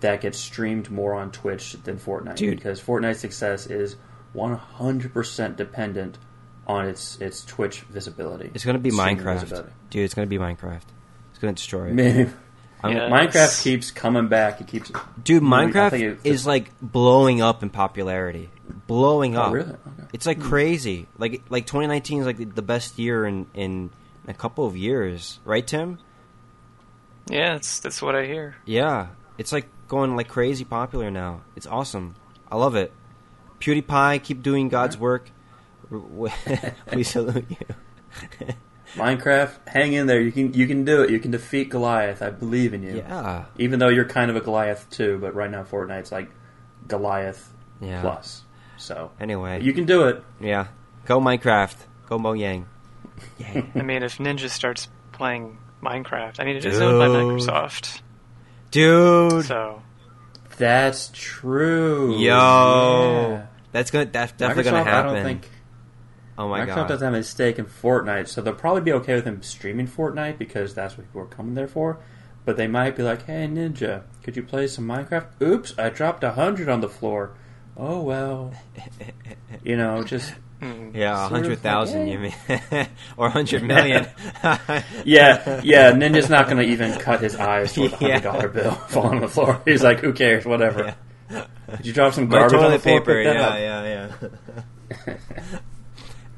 that gets streamed more on Twitch than Fortnite Dude. because Fortnite's success is 100% dependent on its its Twitch visibility. it's going to be Minecraft, dude. It's going to be Minecraft. It's going to destroy it. *laughs* Man, I'm- Yeah. Minecraft keeps coming back. It keeps Dude, Minecraft think it- is like blowing up in popularity. Blowing Oh, up. really? Okay. It's like hmm. crazy. Like like 2019 is like the best year in in a couple of years, right, Tim? Yeah, that's that's what I hear. Yeah, it's like going like crazy popular now. It's awesome. I love it. PewDiePie, keep doing God's work. *laughs* we salute you. *laughs* Minecraft, hang in there. You can you can do it. You can defeat Goliath. I believe in you. Yeah, Even though you're kind of a Goliath too, but right now Fortnite's like Goliath yeah. plus. So Anyway, you can do it. yeah, go Minecraft, go Mojang. Yay. I mean, if Ninja starts playing Minecraft, I mean, it is owned by Microsoft, dude. so That's true. Yo, Yeah. that's gonna that's definitely Microsoft, gonna happen. I don't think oh my Microsoft god, doesn't have a stake in Fortnite, so they'll probably be okay with him streaming Fortnite because that's what people are coming there for. But they might be like, "Hey, Ninja, could you play some Minecraft?" Oops, I dropped a hundred on the floor. Oh well, *laughs* you know, just mm, yeah, a hundred thousand. You mean *laughs* or a hundred *laughs* million? yeah, yeah. Ninja's not going to even cut his eyes for a Yeah. hundred dollar bill falling on the floor. He's like, "Who cares? Whatever." Did you drop some garbage on the floor? paper. Pick that Yeah, up. yeah, yeah.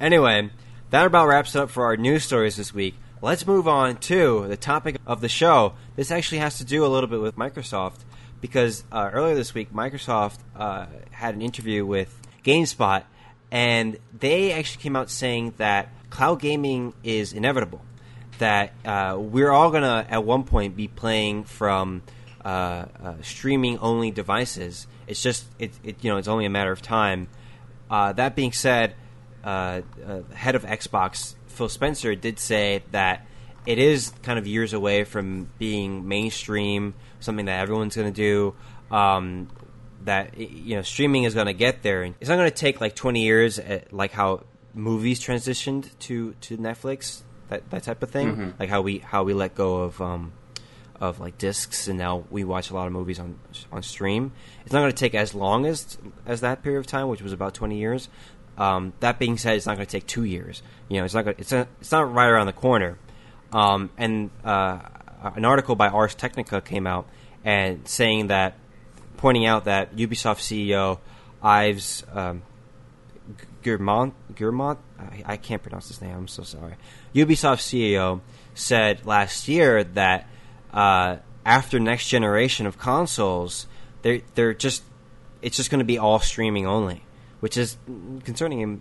Anyway, that about wraps it up for our news stories this week. Let's move on to the topic of the show. This actually has to do a little bit with Microsoft because uh, earlier this week, Microsoft uh, had an interview with GameSpot, and they actually came out saying that cloud gaming is inevitable. That uh, we're all gonna at one point be playing from uh, uh, streaming only devices. It's just it, it you know it's only a matter of time. Uh, that being said, uh, uh, head of Xbox Phil Spencer did say that it is kind of years away from being mainstream, something that everyone's going to do. Um, that you know, streaming is going to get there. It's not going to take like 20 years, uh, like how movies transitioned to to Netflix, that that type of thing. Mm-hmm. Like how we how we let go of um, of like discs, and now we watch a lot of movies on on stream. It's not going to take as long as as that period of time, which was about 20 years. Um, that being said, it's not going to take two years. You know, it's not gonna, it's a, it's not right around the corner. Um, and uh, an article by Ars Technica came out and saying that, pointing out that Ubisoft CEO Yves um, Guillemot, Guillemot I, I can't pronounce his name. I'm so sorry. Ubisoft CEO said last year that uh, after next generation of consoles, they're they're just it's just going to be all streaming only, which is concerning him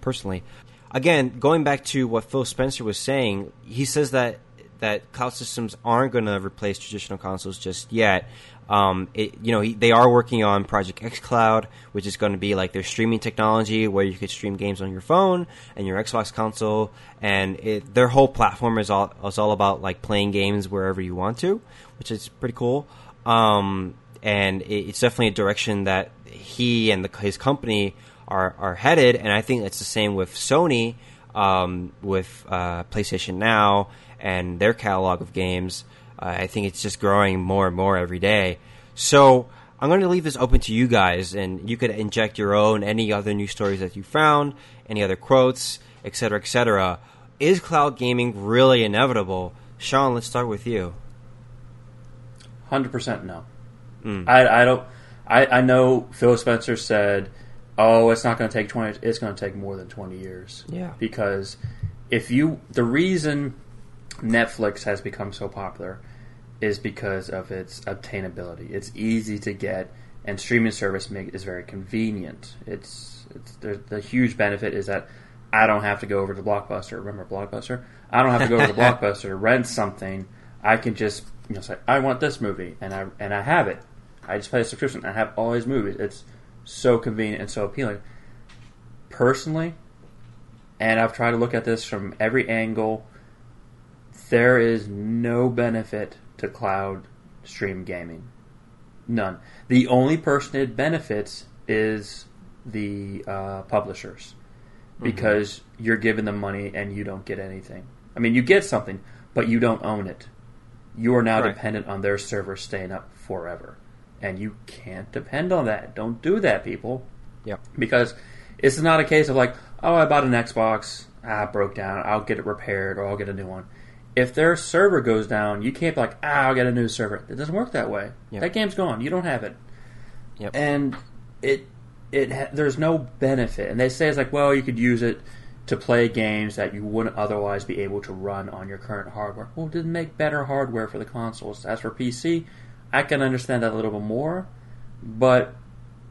personally. Again, going back to what Phil Spencer was saying, he says that that cloud systems aren't going to replace traditional consoles just yet. Um, it, you know, he, they are working on Project xCloud, which is going to be like their streaming technology, where you could stream games on your phone and your Xbox console, and it, their whole platform is all is all about like playing games wherever you want to, which is pretty cool. Um, and it, it's definitely a direction that he and the, his company are are headed, and I think it's the same with Sony, um, with uh, PlayStation Now and their catalog of games. Uh, I think it's just growing more and more every day. So I'm going to leave this open to you guys, and you could inject your own any other news stories that you found, any other quotes, etc., etc. Is cloud gaming really inevitable? Sean, let's start with you. Hundred percent no. Mm. I, I don't. I, I know Phil Spencer said, "Oh, it's not going to take twenty. It's going to take more than twenty years." Yeah. Because if you, the reason Netflix has become so popular is because of its obtainability. It's easy to get, and streaming service make, is very convenient. It's it's the, the huge benefit is that I don't have to go over to Blockbuster. Remember Blockbuster? I don't have to go over to *laughs* Blockbuster to rent something. I can just you know say I want this movie, and I and I have it. I just pay a subscription. I have all these movies. It's so convenient and so appealing. Personally, and I've tried to look at this from every angle. There is no benefit to cloud stream gaming. None. The only person it benefits is the uh, publishers because you're giving them money and you don't get anything. I mean, you get something, but you don't own it. You are now Right. dependent on their server staying up forever. And you can't depend on that. Don't do that, people Yep. because it's not a case of like, oh, I bought an Xbox, ah, it broke down, I'll get it repaired or I'll get a new one. If their server goes down, you can't be like, ah, I'll get a new server. It doesn't work that way. Yep. That game's gone. You don't have it, Yep. and it it there's no benefit. And they say it's like, well, you could use it to play games that you wouldn't otherwise be able to run on your current hardware. Well, it didn't make better hardware for the consoles. As for PC, I can understand that a little bit more, but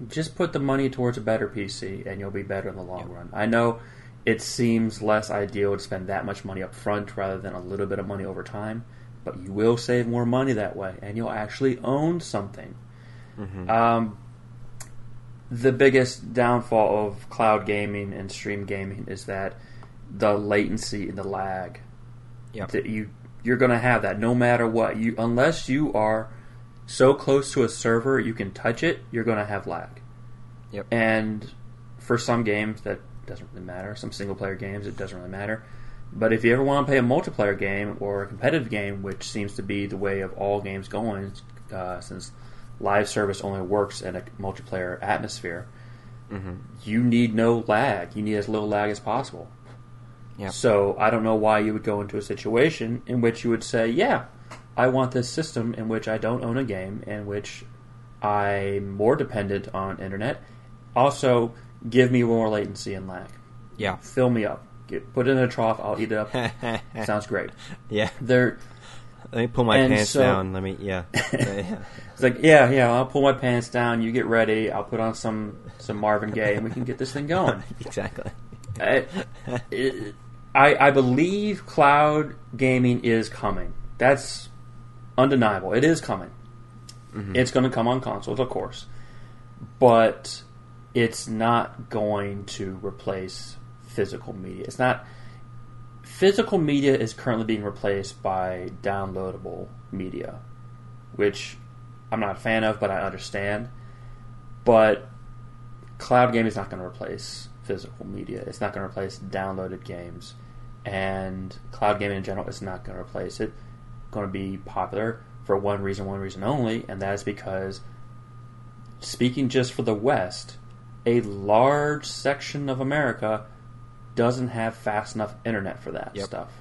just put the money towards a better PC and you'll be better in the long run. I know it seems less ideal to spend that much money up front rather than a little bit of money over time, but you will save more money that way and you'll actually own something. Um, the biggest downfall of cloud gaming and stream gaming is that the latency and the lag Yep. that you you're going to have that no matter what you unless you are so close to a server you can touch it you're going to have lag. Yep. and for some games that doesn't really matter. Some single player games it doesn't really matter. But if you ever want to play a multiplayer game or a competitive game which seems to be the way of all games going uh, since live service only works in a multiplayer atmosphere you need no lag. You need as little lag as possible. Yep. so I don't know why you would go into a situation in which you would say, "Yeah, I want this system in which I don't own a game, in which I'm more dependent on internet. Also, give me more latency and lag. Yeah. Fill me up. Get, put it in a trough. I'll eat it up. *laughs* Sounds great. yeah. There, Let me pull my pants so- down. Let me. Yeah. *laughs* it's like, yeah, yeah. I'll pull my pants down. You get ready. I'll put on some some Marvin Gaye, and we can get this thing going. *laughs* exactly. I, I, I believe cloud gaming is coming. That's undeniable. It is coming. Mm-hmm. It's going to come on consoles, of course, but it's not going to replace physical media. It's not physical media is currently being replaced by downloadable media, which I'm not a fan of, but I understand. But cloud gaming is not going to replace physical media. It's not going to replace downloaded games, and cloud gaming in general is not going to replace it. Going to be popular for one reason, one reason only, and that is because, speaking just for the West, a large section of America doesn't have fast enough internet for that Yep. stuff.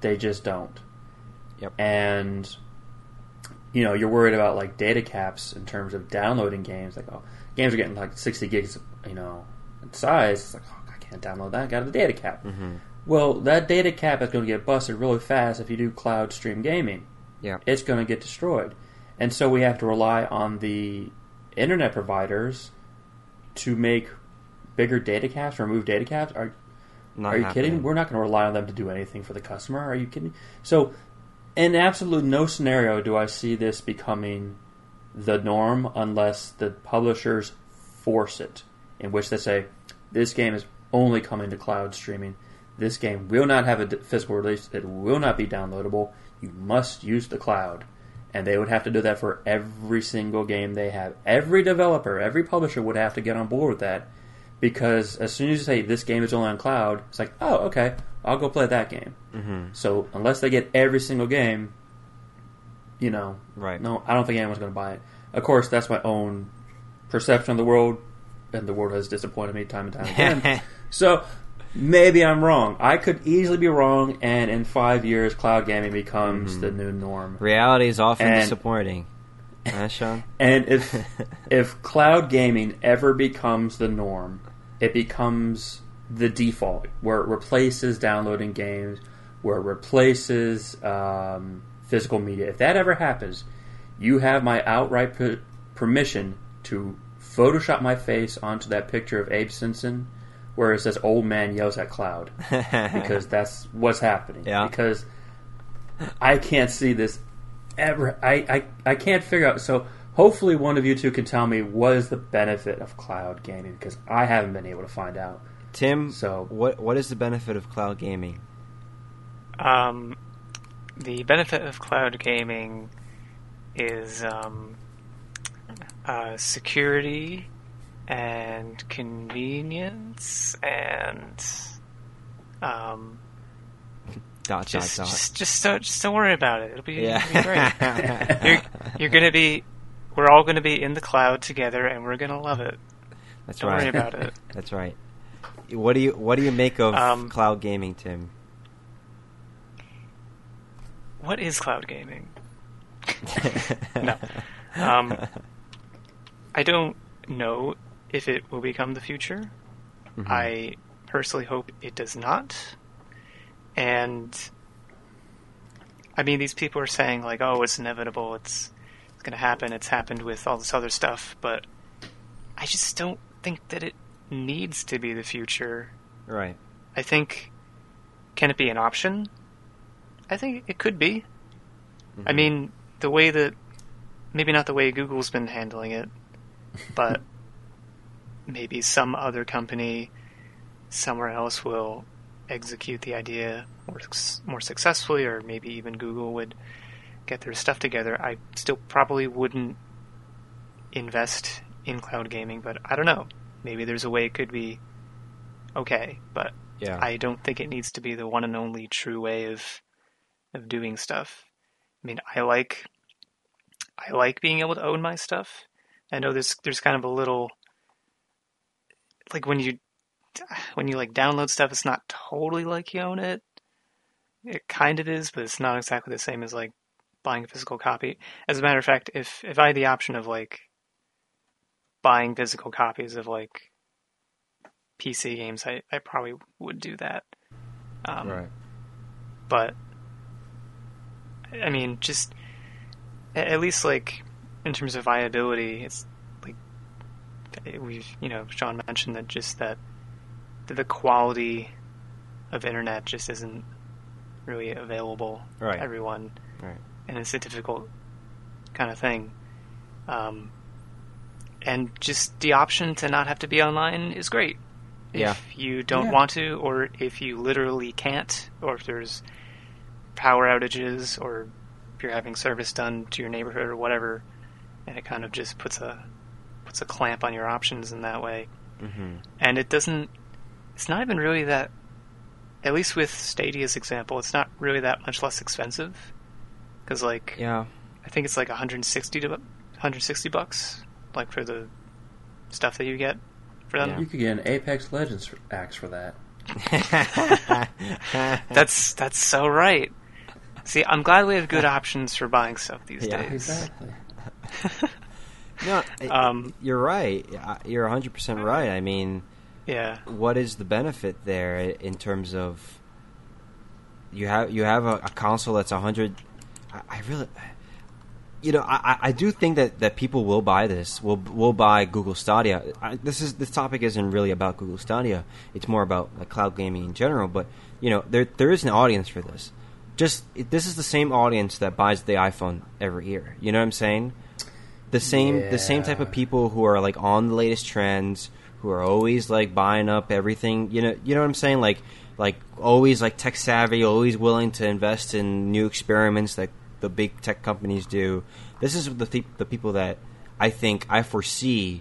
They just don't. Yep. And you know, you're worried about like data caps in terms of downloading games. Like, oh, games are getting like 60 gigs, you know, in size. It's like, oh, I can't download that. I got a data cap. Mm-hmm. Well, that data cap is going to get busted really fast if you do cloud stream gaming. Yeah. It's going to get destroyed. And so we have to rely on the internet providers to make bigger data caps, or remove data caps. Are, Not are you happening. kidding? We're not going to rely on them to do anything for the customer. Are you kidding? So, in absolute no scenario do I see this becoming the norm unless the publishers force it, in which they say this game is only coming to cloud streaming. This game will not have a physical release. It will not be downloadable. You must use the cloud. And they would have to do that for every single game they have. Every developer, every publisher would have to get on board with that because as soon as you say this game is only on cloud, it's like, oh, okay, I'll go play that game. Mm-hmm. So unless they get every single game, you know, Right. no, I don't think anyone's going to buy it. Of course, that's my own perception of the world, and the world has disappointed me time and time again. *laughs* so maybe I'm wrong. I could easily be wrong, and in five years, cloud gaming becomes Mm-hmm. the new norm. Reality is often And- disappointing. Huh, Sean? *laughs* And if if cloud gaming ever becomes the norm, it becomes the default, where it replaces downloading games, where it replaces um, physical media. If that ever happens, you have my outright per- permission to Photoshop my face onto that picture of Abe Simpson, where it says "Old man yells at cloud," *laughs* because that's what's happening. Yeah. Because I can't see this ever. I, I, I can't figure out. So hopefully one of you two can tell me what is the benefit of cloud gaming because I haven't been able to find out. Tim, So- what what is the benefit of cloud gaming? Um, the benefit of cloud gaming is um, uh, security and convenience and um, Dot just, dot dot. just just don't just don't worry about it. It'll be, it'll be great. *laughs* You're you're gonna be we're all gonna be in the cloud together and we're gonna love it. That's right. Don't right. worry about it. *laughs* That's right. What do you what do you make of Um, cloud gaming, Tim? What is cloud gaming? *laughs* No. Um, I don't know if it will become the future. Mhm. I personally hope it does not. And I mean, these people are saying like, "Oh, it's inevitable. It's it's going to happen. It's happened with all this other stuff." But I just don't think that it needs to be the future. right. I think can it be an option? I think it could be. I Mhm. mean, the way that maybe not the way Google's been handling it, but *laughs* maybe some other company somewhere else will execute the idea more more successfully, or maybe even Google would get their stuff together. I still probably wouldn't invest in cloud gaming, but I don't know. Maybe there's a way it could be okay, but yeah. I don't think it needs to be the one and only true way of of doing stuff. I mean, I like I like being able to own my stuff. I know there's there's kind of a little like when you when you like download stuff, it's not totally like you own it. It kind of is, but it's not exactly the same as like buying a physical copy. As a matter of fact, if if I had the option of like buying physical copies of like PC games, I, I probably would do that. Um, right. But I mean, just at least like in terms of viability, it's like we've you know Sean mentioned that just that the quality of internet just isn't really available Right. to everyone, Right. and it's a difficult kind of thing. Um, and just the option to not have to be online is great. if you don't Yeah. want to, or if you literally can't, or if there's power outages, or if you're having service done to your neighborhood or whatever, and it kind of just puts a puts a clamp on your options in that way. hmm And it doesn't. It's not even really that. At least with Stadia's example, it's not really that much less expensive. Because like Yeah. I think it's like 160 to 160 bucks, like for the stuff that you get for them. You could get an Apex Legends axe for that. *laughs* *laughs* That's that's so right. See, I'm glad we have good options for buying stuff these Yeah, days. Exactly. *laughs* no, *laughs* Um, you're right. You're 100% right. I mean, Yeah, what is the benefit there in terms of you have you have a, a console that's 100 I, I really you know I, I- do think that, that people will buy this will will buy Google Stadia. I, this is this topic isn't really about Google Stadia. It's more about like cloud gaming in general but you know there there is an audience for this. Just it, this is the same audience that buys the iPhone every year. You know what I'm saying the same the same type of people who are like on the latest trends who are always like buying up everything. You know you know what i'm saying? Like like always like tech savvy always willing to invest in new experiments that the big tech companies do. This is the th- the people that i think i foresee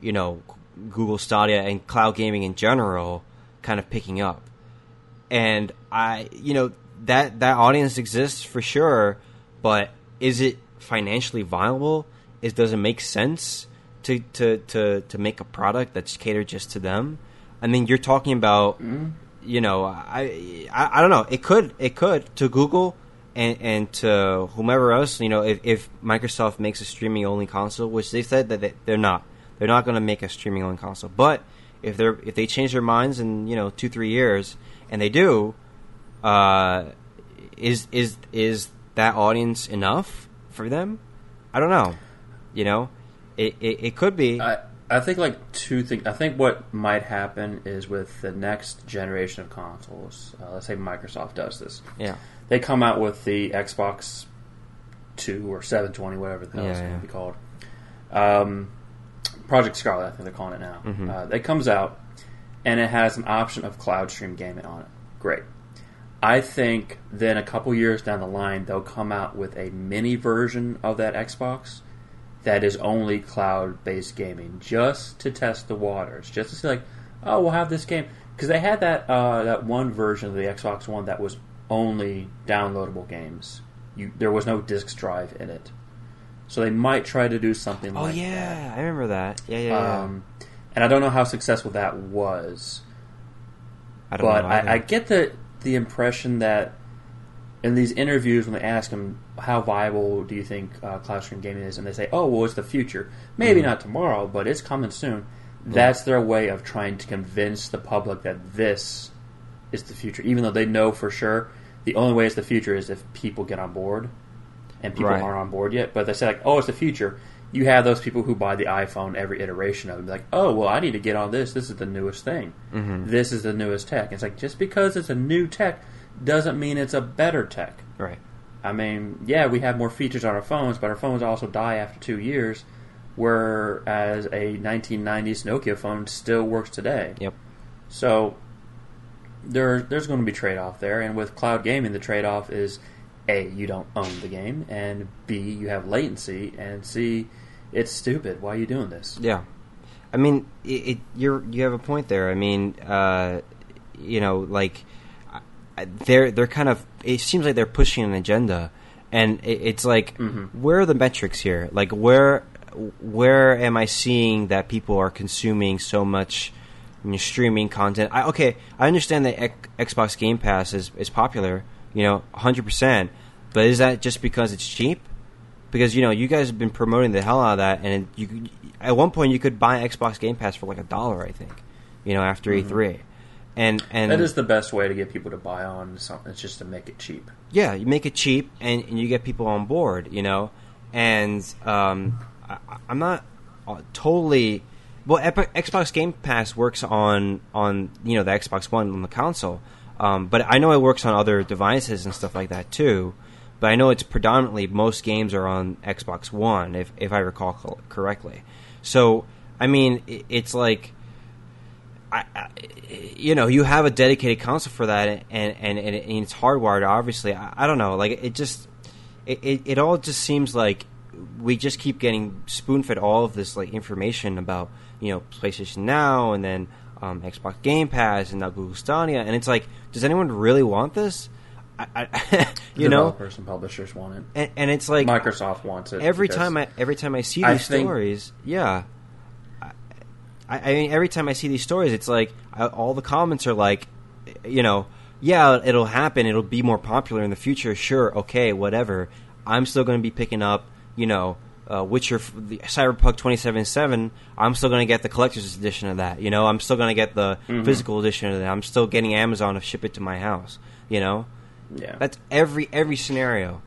you know google stadia and cloud gaming in general kind of picking up. And I, you know, that that audience exists for sure, but is it financially viable? Is does it make sense to to to to make a product that's catered just to them? I mean, you're talking about, you know, I, I I don't know. It could it could to Google and and to whomever else. You know, if, if Microsoft makes a streaming only console, which they said that they, they're not, they're not going to make a streaming only console, but if they're if they change their minds in you know two three years and they do, uh, is is is that audience enough for them? I don't know. You know, it it, it could be. I I think like two things. I think what might happen is with the next generation of consoles. Uh, let's say Microsoft does this. yeah, They come out with the Xbox Two or Seven Twenty, whatever the hell it's Yeah, going yeah. to be called. Um, Project Scarlett, I think they're calling it now. Mhm. Uh, it comes out and it has an option of cloud stream gaming on it. Great. I think then a couple years down the line they'll come out with a mini version of that Xbox that is only cloud based gaming, just to test the waters, just to see like, oh, we'll have this game because they had that uh, that one version of the Xbox One that was only downloadable games. You, there was no disk drive in it, so they might try to do something oh like that. yeah, I remember that. Yeah, yeah, yeah. Um, and I don't know how successful that was, I don't but know. I, I get the the impression that in these interviews when they ask them how viable do you think uh, cloud stream gaming is, and they say, "Oh, well, it's the future. Maybe Mm-hmm. not tomorrow, but it's coming soon." That's their way of trying to convince the public that this is the future, even though they know for sure the only way it's the future is if people get on board, and people Right. aren't on board yet. But they say like, "Oh, it's the future." You have those people who buy the iPhone every iteration of it, like, "Oh, well, I need to get on this. This is the newest thing. Mhm. This is the newest tech." It's like just because it's a new tech doesn't mean it's a better tech. right. I mean, yeah, we have more features on our phones, but our phones also die after two years. Whereas a 1990s Nokia phone still works today. Yep. So there, there's going to be trade off there, and with cloud gaming, the trade off is a you don't own the game, and b you have latency, and c it's stupid. Why are you doing this? Yeah, I mean, it, it, you're you have a point there. I mean, uh, you know, like they're they're kind of. It seems like they're pushing an agenda, and it, it's like, Mhm. where are the metrics here? Like, where where am I seeing that people are consuming so much? you know, streaming content. I, okay, I understand that X, Xbox Game Pass is, is popular, you know, 100%. But is that just because it's cheap? Because you know, you guys have been promoting the hell out of that, and you at one point you could buy Xbox Game Pass for like a dollar, I think. You know, after E3, and and That is the best way to get people to buy on something. It's just to make it cheap. yeah, you make it cheap and, and you get people on board, you know. And um, I, I'm not uh, totally. Well, Xbox Game Pass works on on you know the Xbox One on the console, um, but I know it works on other devices and stuff like that too. But I know it's predominantly most games are on Xbox One, if if I recall correctly. So I mean, i it's like I, I, you know, you have a dedicated console for that, and and, and, and it's hardwired. Obviously, I, I, don't know. Like it just, it, it, it all just seems like we just keep getting spoon fed all of this like information about you know PlayStation Now and then um, Xbox Game Pass and now Google Stadia, and it's like, does anyone really want this? I, I *laughs* you know, developers and publishers want it, and, and it's like Microsoft wants it. every time I every time I see these stories, yeah. I, I mean, every time I see these stories, it's like I, all the comments are like, you know, yeah, it'll happen. It'll be more popular in the future. Sure, okay, whatever. I'm still going to be picking up, you know, uh, Witcher, the Cyberpunk 2077. I'm still going to get the collector's edition of that. You know, I'm still going to get the Mm-hmm. physical edition of that. I'm still getting Amazon to ship it to my house. You know, yeah, that's every every scenario,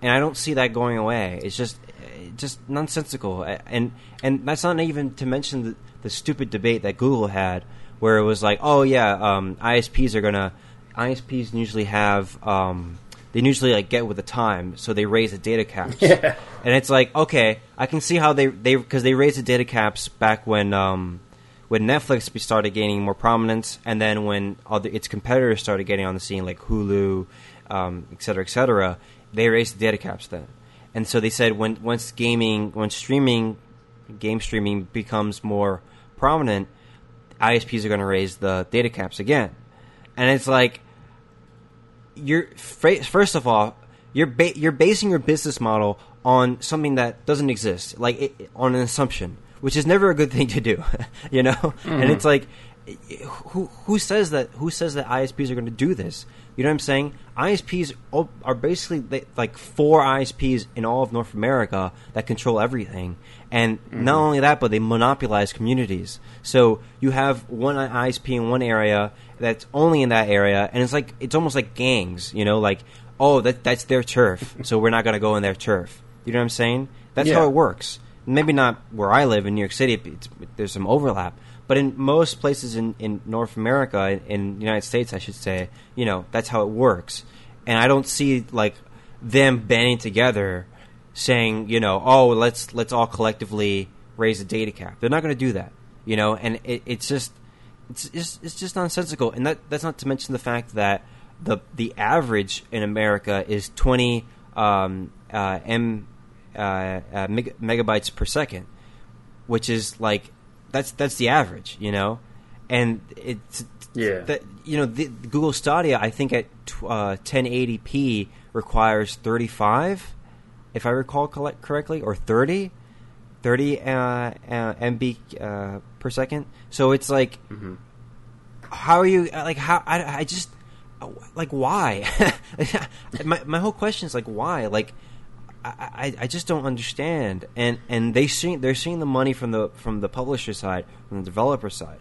and I don't see that going away. It's just eh, just nonsensical, and and that's not even to mention the, the stupid debate that Google had, where it was like, oh yeah, um, ISPs are gonna ISPs usually have um, they usually like get with the time, so they raise the data caps. *laughs* Yeah. And it's like, okay, I can see how they they because they raised the data caps back when um, when Netflix started gaining more prominence, and then when other its competitors started getting on the scene, like Hulu, um, et cetera, et cetera, they raised the data caps then. And so they said when once gaming, when streaming, game streaming becomes more prominent, ISPs are going to raise the data caps again. And it's like you're first of all you're ba- you're basing your business model on something that doesn't exist, like it, on an assumption, which is never a good *laughs* thing to do, *laughs* you know. And mm-hmm. it's like, who who says that? Who says that ISPs are going to do this? You know what I'm saying? ISPs are basically like four ISPs in all of North America that control everything, and mm-hmm. not only that, but they monopolize communities. So you have one ISP in one area that's only in that area, and it's like it's almost like gangs, you know, like oh that that's their turf, *laughs* so we're not going to go in their turf. You know what I'm saying? That's Yeah. how it works. Maybe not where I live in New York City. It's, there's some overlap, but in most places in, in North America, in the United States, I should say, you know, that's how it works. And I don't see like them banding together, saying, you know, oh, let's let's all collectively raise the data cap. They're not going to do that, you know. And it, it's just it's just it's just nonsensical. And that that's not to mention the fact that the the average in America is twenty um, uh, m uh, uh, meg- megabytes per second, which is like that's that's the average, you know, and it's Yeah. that you know the, Google Stadia I think at tw- uh, 1080p requires 35, if I recall correctly, or 30, 30 uh, uh, MB uh, per second. So it's like, how are you like how I, I just like why? *laughs* My my whole question is like why? Like I, I, I just don't understand. And and they see they're seeing the money from the from the publisher side from the developer side.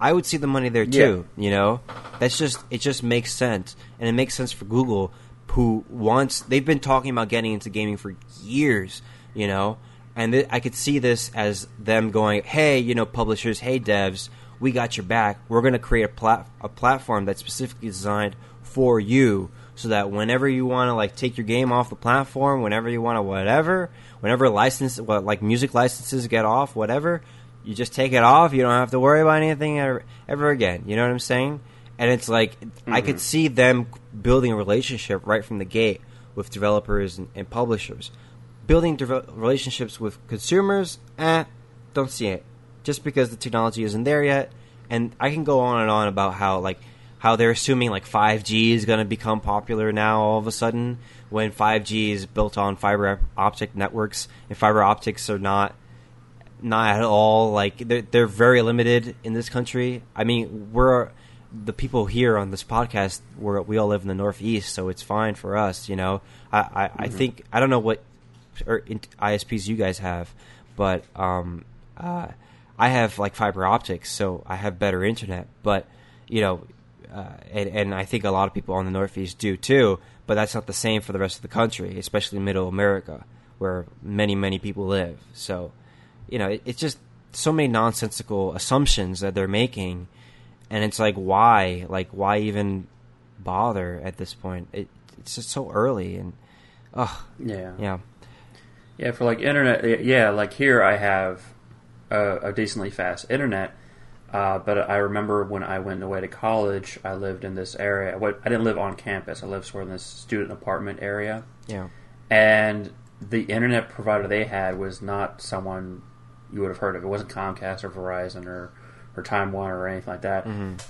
I would see the money there too you know? That's just it just makes sense. And it makes sense for Google who wants they've been talking about getting into gaming for years you know and th- I could see this as them going hey you know publishers hey devs we got your back. We're going to create a plat- a platform that's specifically designed for you, so that whenever you want to like take your game off the platform, whenever you want to whatever, whenever license what like music licenses get off, whatever, you just take it off. You don't have to worry about anything ever, ever again. You know what I'm saying? And it's like I could see them building a relationship right from the gate with developers and, and publishers. Building deve- relationships with consumers, eh, don't see it just because the technology isn't there yet. And I can go on and on about how like how they're assuming like 5G is going to become popular now all of a sudden when 5G is built on fiber optic networks and fiber optics are not not at all like they're they're very limited in this country. I mean, we're the people here on this podcast. We're, we all live in the Northeast, so it's fine for us. You know, I I, I think I don't know what or ISPs you guys have, but um, uh, I have like fiber optics, so I have better internet. But you know, uh, and, and I think a lot of people on the Northeast do too. But that's not the same for the rest of the country, especially Middle America, where many many people live. So, you know, it, it's just so many nonsensical assumptions that they're making, and it's like, why? Like, why even bother at this point? It, it's just so early, and ugh, Yeah. yeah. Yeah, for like internet, yeah, like here I have a, a decently fast internet, Uh, but I remember when I went away to college, I lived in this area. What I didn't live on campus. I lived sort of in this student apartment area, Yeah. and the internet provider they had was not someone you would have heard of. It wasn't Comcast or Verizon or or Time Warner or anything like that.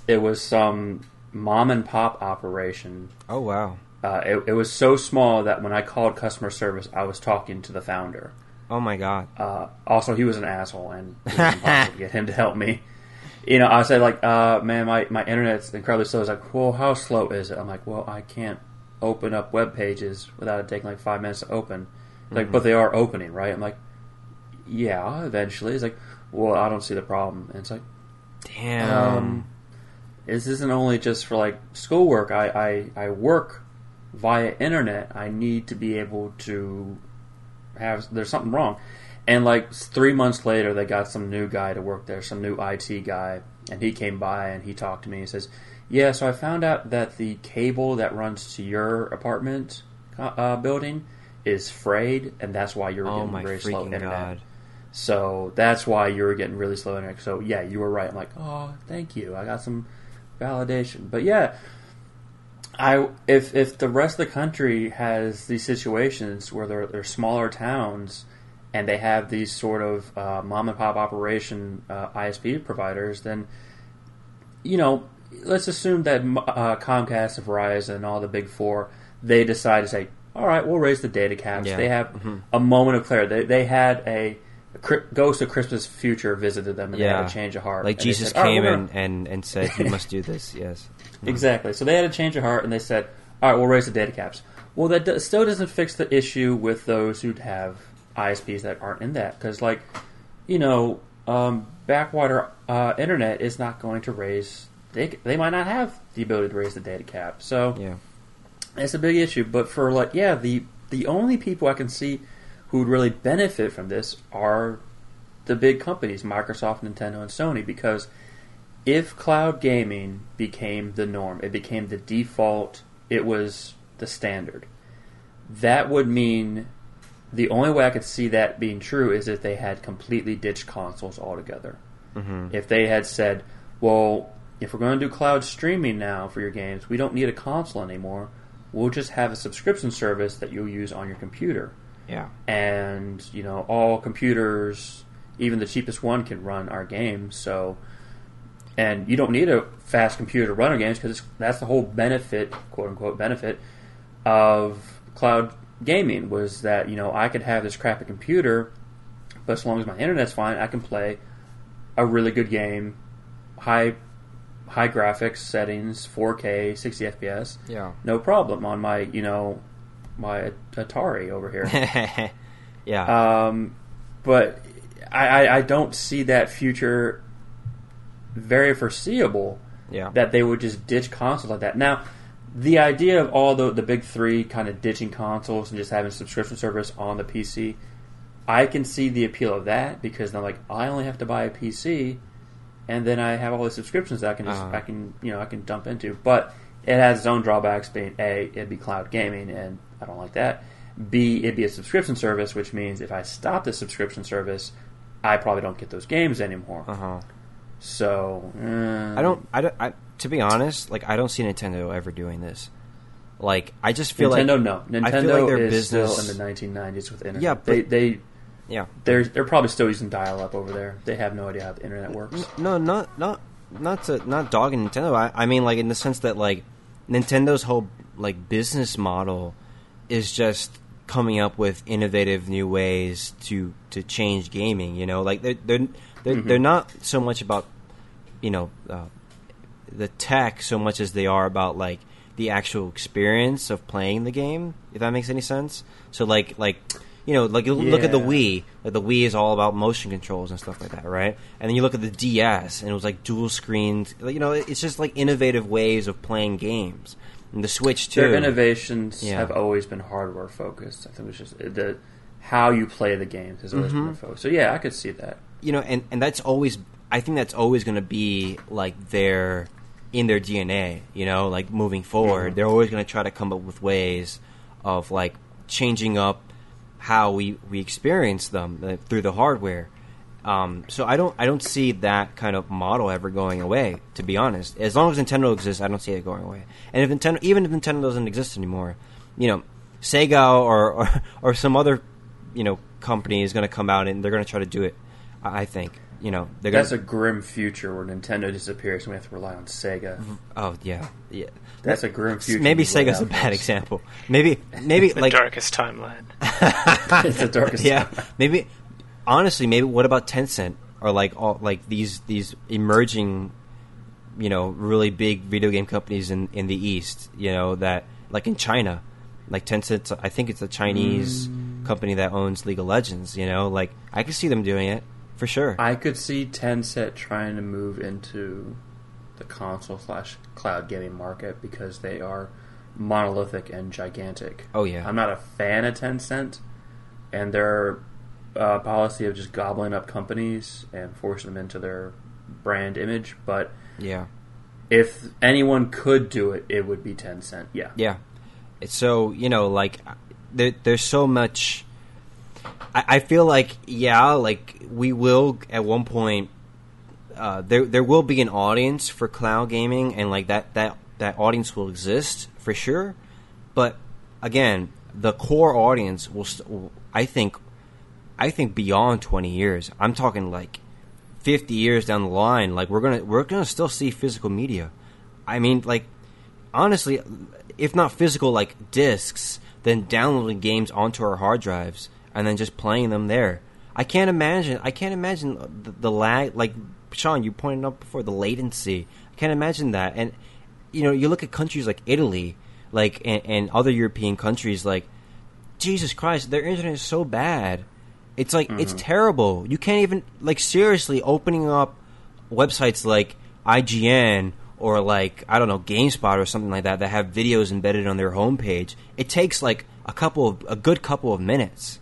It was some mom and pop operation. Oh wow. Uh, it, it was so small that when I called customer service, I was talking to the founder. Oh my god. Uh, also, he was an asshole, and it was *laughs* impossible to get him to help me. You know, I said like, uh, "Man, my, my internet's incredibly slow." He's like, "Well, how slow is it?" I'm like, "Well, I can't open up web pages without it taking like five minutes to open." He's Like, but they are opening, right? I'm like, "Yeah, eventually." He's like, "Well, I don't see the problem." And it's like, Damn. um, this isn't only just for like schoolwork. I, I, I work via internet. I need to be able to have. There's something wrong. And like three months later, they got some new guy to work there, some new IT guy, and he came by and he talked to me. He says, "Yeah, so I found out that the cable that runs to your apartment uh, building is frayed, and that's why you're oh getting very slow internet." god. So that's why you were getting really slow internet. So yeah, you were right. I'm like, oh, thank you. I got some validation. But yeah, I if if the rest of the country has these situations where they're, they're smaller towns and they have these sort of uh, mom and pop operation uh, ISP providers, then you know, let's assume that uh, Comcast and Verizon and all the big four they decide to say, all right, we'll raise the data caps. Yeah. They have a moment of clarity. They, they had a, Ghost of Christmas Future visited them and they had a change of heart. Like And Jesus said, came we're and, gonna-" and, and said, "You must do this." *laughs* Yes. Exactly. So they had a change of heart and they said, all right, we'll raise the data caps. Well, that do- still doesn't fix the issue with those who have ISPs that aren't in that. Because, like, you know, um, backwater uh, internet is not going to raise. They, they might not have the ability to raise the data cap. So Yeah. it's a big issue. But for like, yeah, the the only people I can see who would really benefit from this are the big companies, Microsoft, Nintendo, and Sony, because if cloud gaming became the norm, it became the default, it was the standard. That would mean the only way I could see that being true is if they had completely ditched consoles altogether. Mm-hmm. If they had said, well, if we're going to do cloud streaming now for your games, we don't need a console anymore. We'll just have a subscription service that you'll use on your computer. Yeah. And, you know, all computers, even the cheapest one, can run our games. So, and you don't need a fast computer to run our games because that's the whole benefit, quote unquote, benefit of cloud gaming was that, you know, I could have this crappy computer, but as long as my internet's fine, I can play a really good game, high high graphics settings, 4K, 60 FPS, Yeah. no problem on my, you know, my Atari over here. *laughs* yeah. um, but I, I, I don't see that future very foreseeable yeah. that they would just ditch consoles like that. Now, the idea of all the the big three kind of ditching consoles and just having subscription service on the PC, I can see the appeal of that because then like I only have to buy a PC, and then I have all the subscriptions that I can just Uh-huh. I can you know I can dump into. But it has its own drawbacks. Being a it'd be cloud gaming, and I don't like that. B it'd be a subscription service, which means if I stop the subscription service, I probably don't get those games anymore. Uh huh. So uh, I don't. I don't. I, to be honest, like I don't see Nintendo ever doing this. Like I just feel Nintendo, like no. Nintendo I feel like their is business. still in the 1990s with internet. Yeah, they, they yeah, they're they're probably still using dial-up over there. They have no idea how the internet works. No, not not not to not dogging Nintendo. I, I mean, like in the sense that like Nintendo's whole like business model is just coming up with innovative new ways to to change gaming. You know, like they're they're they're, Mm-hmm. they're not so much about you know uh, the tech so much as they are about like the actual experience of playing the game. If that makes any sense. So like like. You know, like you look at the Wii. Like the Wii is all about motion controls and stuff like that, right? And then you look at the DS, and it was like dual screens. Like, You know, it's just like innovative ways of playing games. And the Switch too. Their innovations Yeah. have always been hardware focused. I think it's just the how you play the games has always Mm-hmm. been focused. So yeah, I could see that. you know, and and that's always. I think that's always going to be like their in their DNA. You know, like moving forward, Mhm. they're always going to try to come up with ways of like changing up how we we experience them uh, through the hardware. Um, so I don't I don't see that kind of model ever going away. To be honest, as long as Nintendo exists, I don't see it going away. And if Nintendo, even if Nintendo doesn't exist anymore, you know, Sega or or, *laughs* or some other you know company is going to come out and they're going to try to do it. I I think you know they're going. That's a grim future where Nintendo disappears and we have to rely on Sega. oh yeah yeah. That's a grim future. Maybe Sega's a bad for example. Maybe maybe *laughs* The like darkest timeline. *laughs* it's the darkest. yeah, maybe honestly, maybe what about Tencent or like all like these these emerging, you know, really big video game companies in in the East, you know, that like in China, like Tencent. I think it's a Chinese mm. company that owns League of Legends. You know, like I could see them doing it for sure. I could see Tencent trying to move into the console slash cloud gaming market because they are monolithic and gigantic. Oh, yeah. I'm not a fan of Tencent and their uh, policy of just gobbling up companies and forcing them into their brand image. But yeah. if anyone could do it, it would be Tencent. Yeah. Yeah. It's so you know, like there, there's so much. I, I feel like yeah, like we will at one point. Uh, there there will be an audience for cloud gaming, and like that that that audience will exist for sure. But again, the core audience will. St- I think. I think beyond twenty years. I'm talking like fifty years down the line. Like we're gonna we're gonna still see physical media. I mean, like honestly, if not physical like discs, then downloading games onto our hard drives and then just playing them there. I can't imagine. I can't imagine the, the lag. Like Sean, you pointed out before, the latency. I can't imagine that. And you know, you look at countries like Italy, like and, and other European countries, like Jesus Christ, their internet is so bad. It's like it's mm-hmm. terrible. You can't even like seriously opening up websites like IGN or like I don't know GameSpot or something like that that have videos embedded on their homepage. It takes like a couple of a good couple of minutes.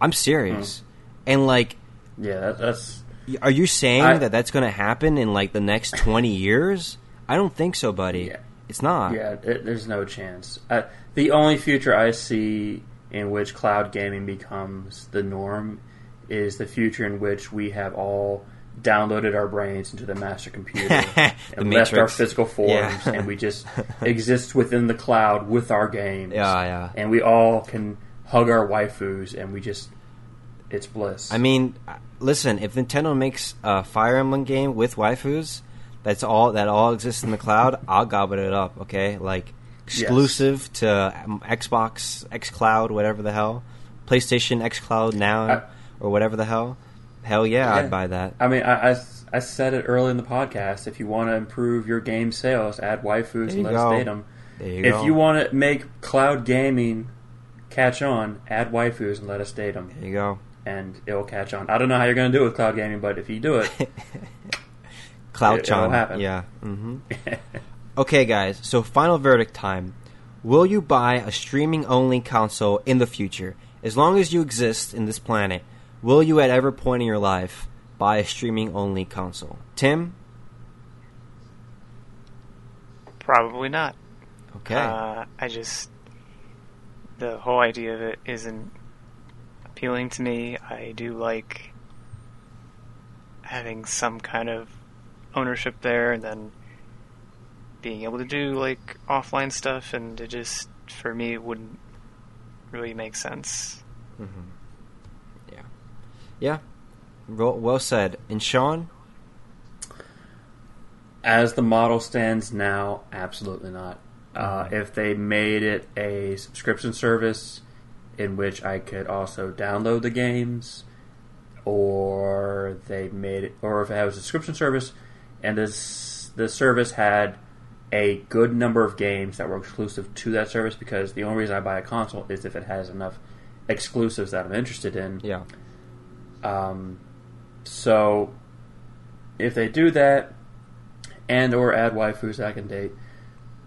I'm serious. And like Yeah, that, that's are you saying I- that that's going to happen in like the next 20 years? I don't think so, buddy. Yeah. It's not. Yeah, it, there's no chance. Uh, the only future I see in which cloud gaming becomes the norm is the future in which we have all downloaded our brains into the master computer *laughs* The and left our physical forms, Yeah. and we just *laughs* exist within the cloud with our games. Yeah, yeah. And we all can hug our waifus, and we just it's bliss. I mean, listen, if Nintendo makes a Fire Emblem game with waifus, that's all that all exists in the cloud, I'll gobble it up, okay? Like exclusive to um, Xbox, xCloud, whatever the hell. PlayStation xCloud now I- or whatever the hell. Hell yeah, Yeah. I'd buy that. I mean, I, I, I said it early in the podcast. If you want to improve your game sales, add waifus and you let go. us date them. You if go. you want to make cloud gaming catch on, add waifus and let us date them, There you go. and it will catch on. I don't know how you're going to do it with cloud gaming, but if you do it, *laughs* Cloud It- it'll happen. Yeah. hmm *laughs* Okay, guys. So final verdict time. Will you buy a streaming only console in the future? As long as you exist in this planet, will you at every point in your life buy a streaming only console? Tim? Probably not. Okay. Uh, I just the whole idea of it isn't appealing to me. I do like having some kind of ownership there, and then being able to do like offline stuff, and it just for me it wouldn't really make sense. Mm-hmm. yeah. Yeah. Well, well said. And Sean? as the model stands now, absolutely not. Uh, if they made it a subscription service in which I could also download the games, or they made it, or if it had a subscription service and this the service had a good number of games that were exclusive to that service, because the only reason I buy a console is if it has enough exclusives that I'm interested in. Yeah. Um, so if they do that and or add waifus I can date,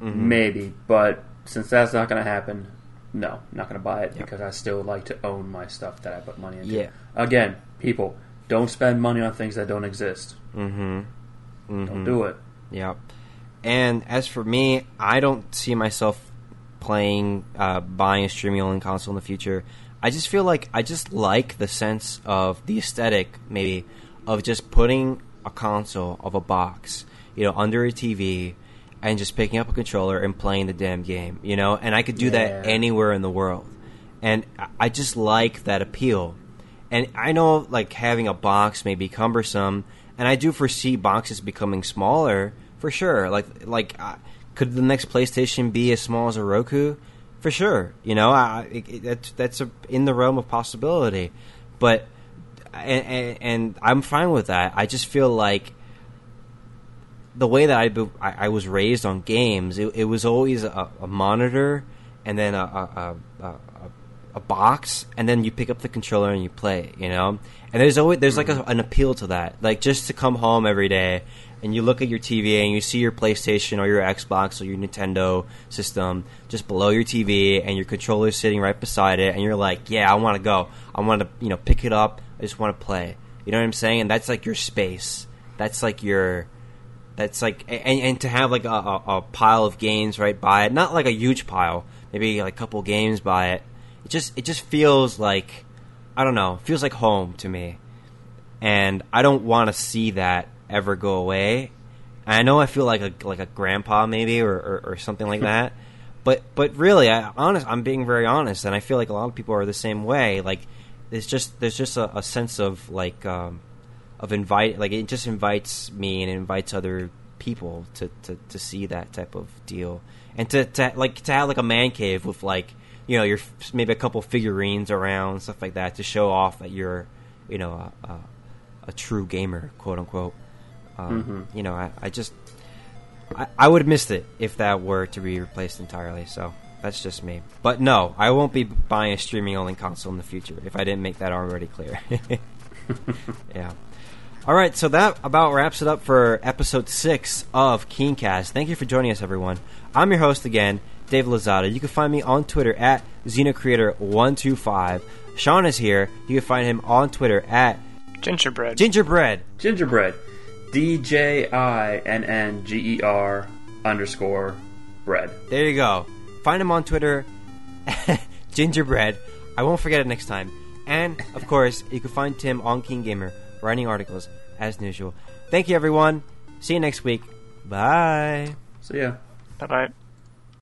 Mm-hmm. maybe. But since that's not going to happen, no, not going to buy it Yep. because I still like to own my stuff that I put money into. Yeah. Again, people don't spend money on things that don't exist. Mm-hmm. mm-hmm. Don't do it. Yep. And as for me, I don't see myself playing, uh, buying a streaming only console in the future. I just feel like I just like the sense of the aesthetic, maybe of just putting a console of a box, you know, under a TV and just picking up a controller and playing the damn game, you know? And I could do that anywhere in the world. And I- I just like that appeal. And I know like having a box may be cumbersome, and I do foresee boxes becoming smaller for sure. Like like uh, could the next PlayStation be as small as a Roku? For sure, you know, I, it, it, that's that's a, in the realm of possibility. But and, and, and I'm fine with that. I just feel like the way that I, be- I, I was raised on games, it, it was always a, a monitor and then a, a, a, a, box, and then you pick up the controller and you play. You know, and there's always there's like a, mm-hmm. an appeal to that, like just to come home every day and you look at your TV and you see your PlayStation or your Xbox or your Nintendo system just below your TV, and your controller sitting right beside it, and you're like, yeah, I want to go, I want to you know pick it up, I just want to play. You know what I'm saying? And that's like your space. That's like your that's like and, and to have like a, a, a pile of games right by it. Not like a huge pile. Maybe like a couple games by it. It just it just feels like i don't know feels like home to me. And i don't want to see that ever go away. And i know i feel like a like a grandpa maybe or, or, or something like *laughs* that. But but really i honest i'm being very honest and i feel like a lot of people are the same way. Like there's just there's just a, a sense of like um of invite like it just invites me and it invites other people to, to, to see that type of deal. And to, to like to have like a man cave with like you know your maybe a couple figurines around stuff like that to show off that you're you know a, a, a true gamer quote unquote. Um, you know I, I just I, I would have missed it if that were to be replaced entirely so that's just me. But no I won't be buying a streaming only console in the future if I didn't make that already clear. *laughs* Yeah all right, so that about wraps it up for episode six of Keen Cast. Thank you for joining us, everyone. I'm your host again, Dave Lazada. You can find me on Twitter at XenoCreator125. Sean is here. You can find him on Twitter at Gingerbread. Gingerbread. Gingerbread. D J I N N G E R underscore bread. There you go. Find him on Twitter, *laughs* Gingerbread. I won't forget it next time. And, of course, you can find Tim on Keen Gamer writing articles as usual. Thank you, everyone. See you next week. Bye. See ya. Bye bye.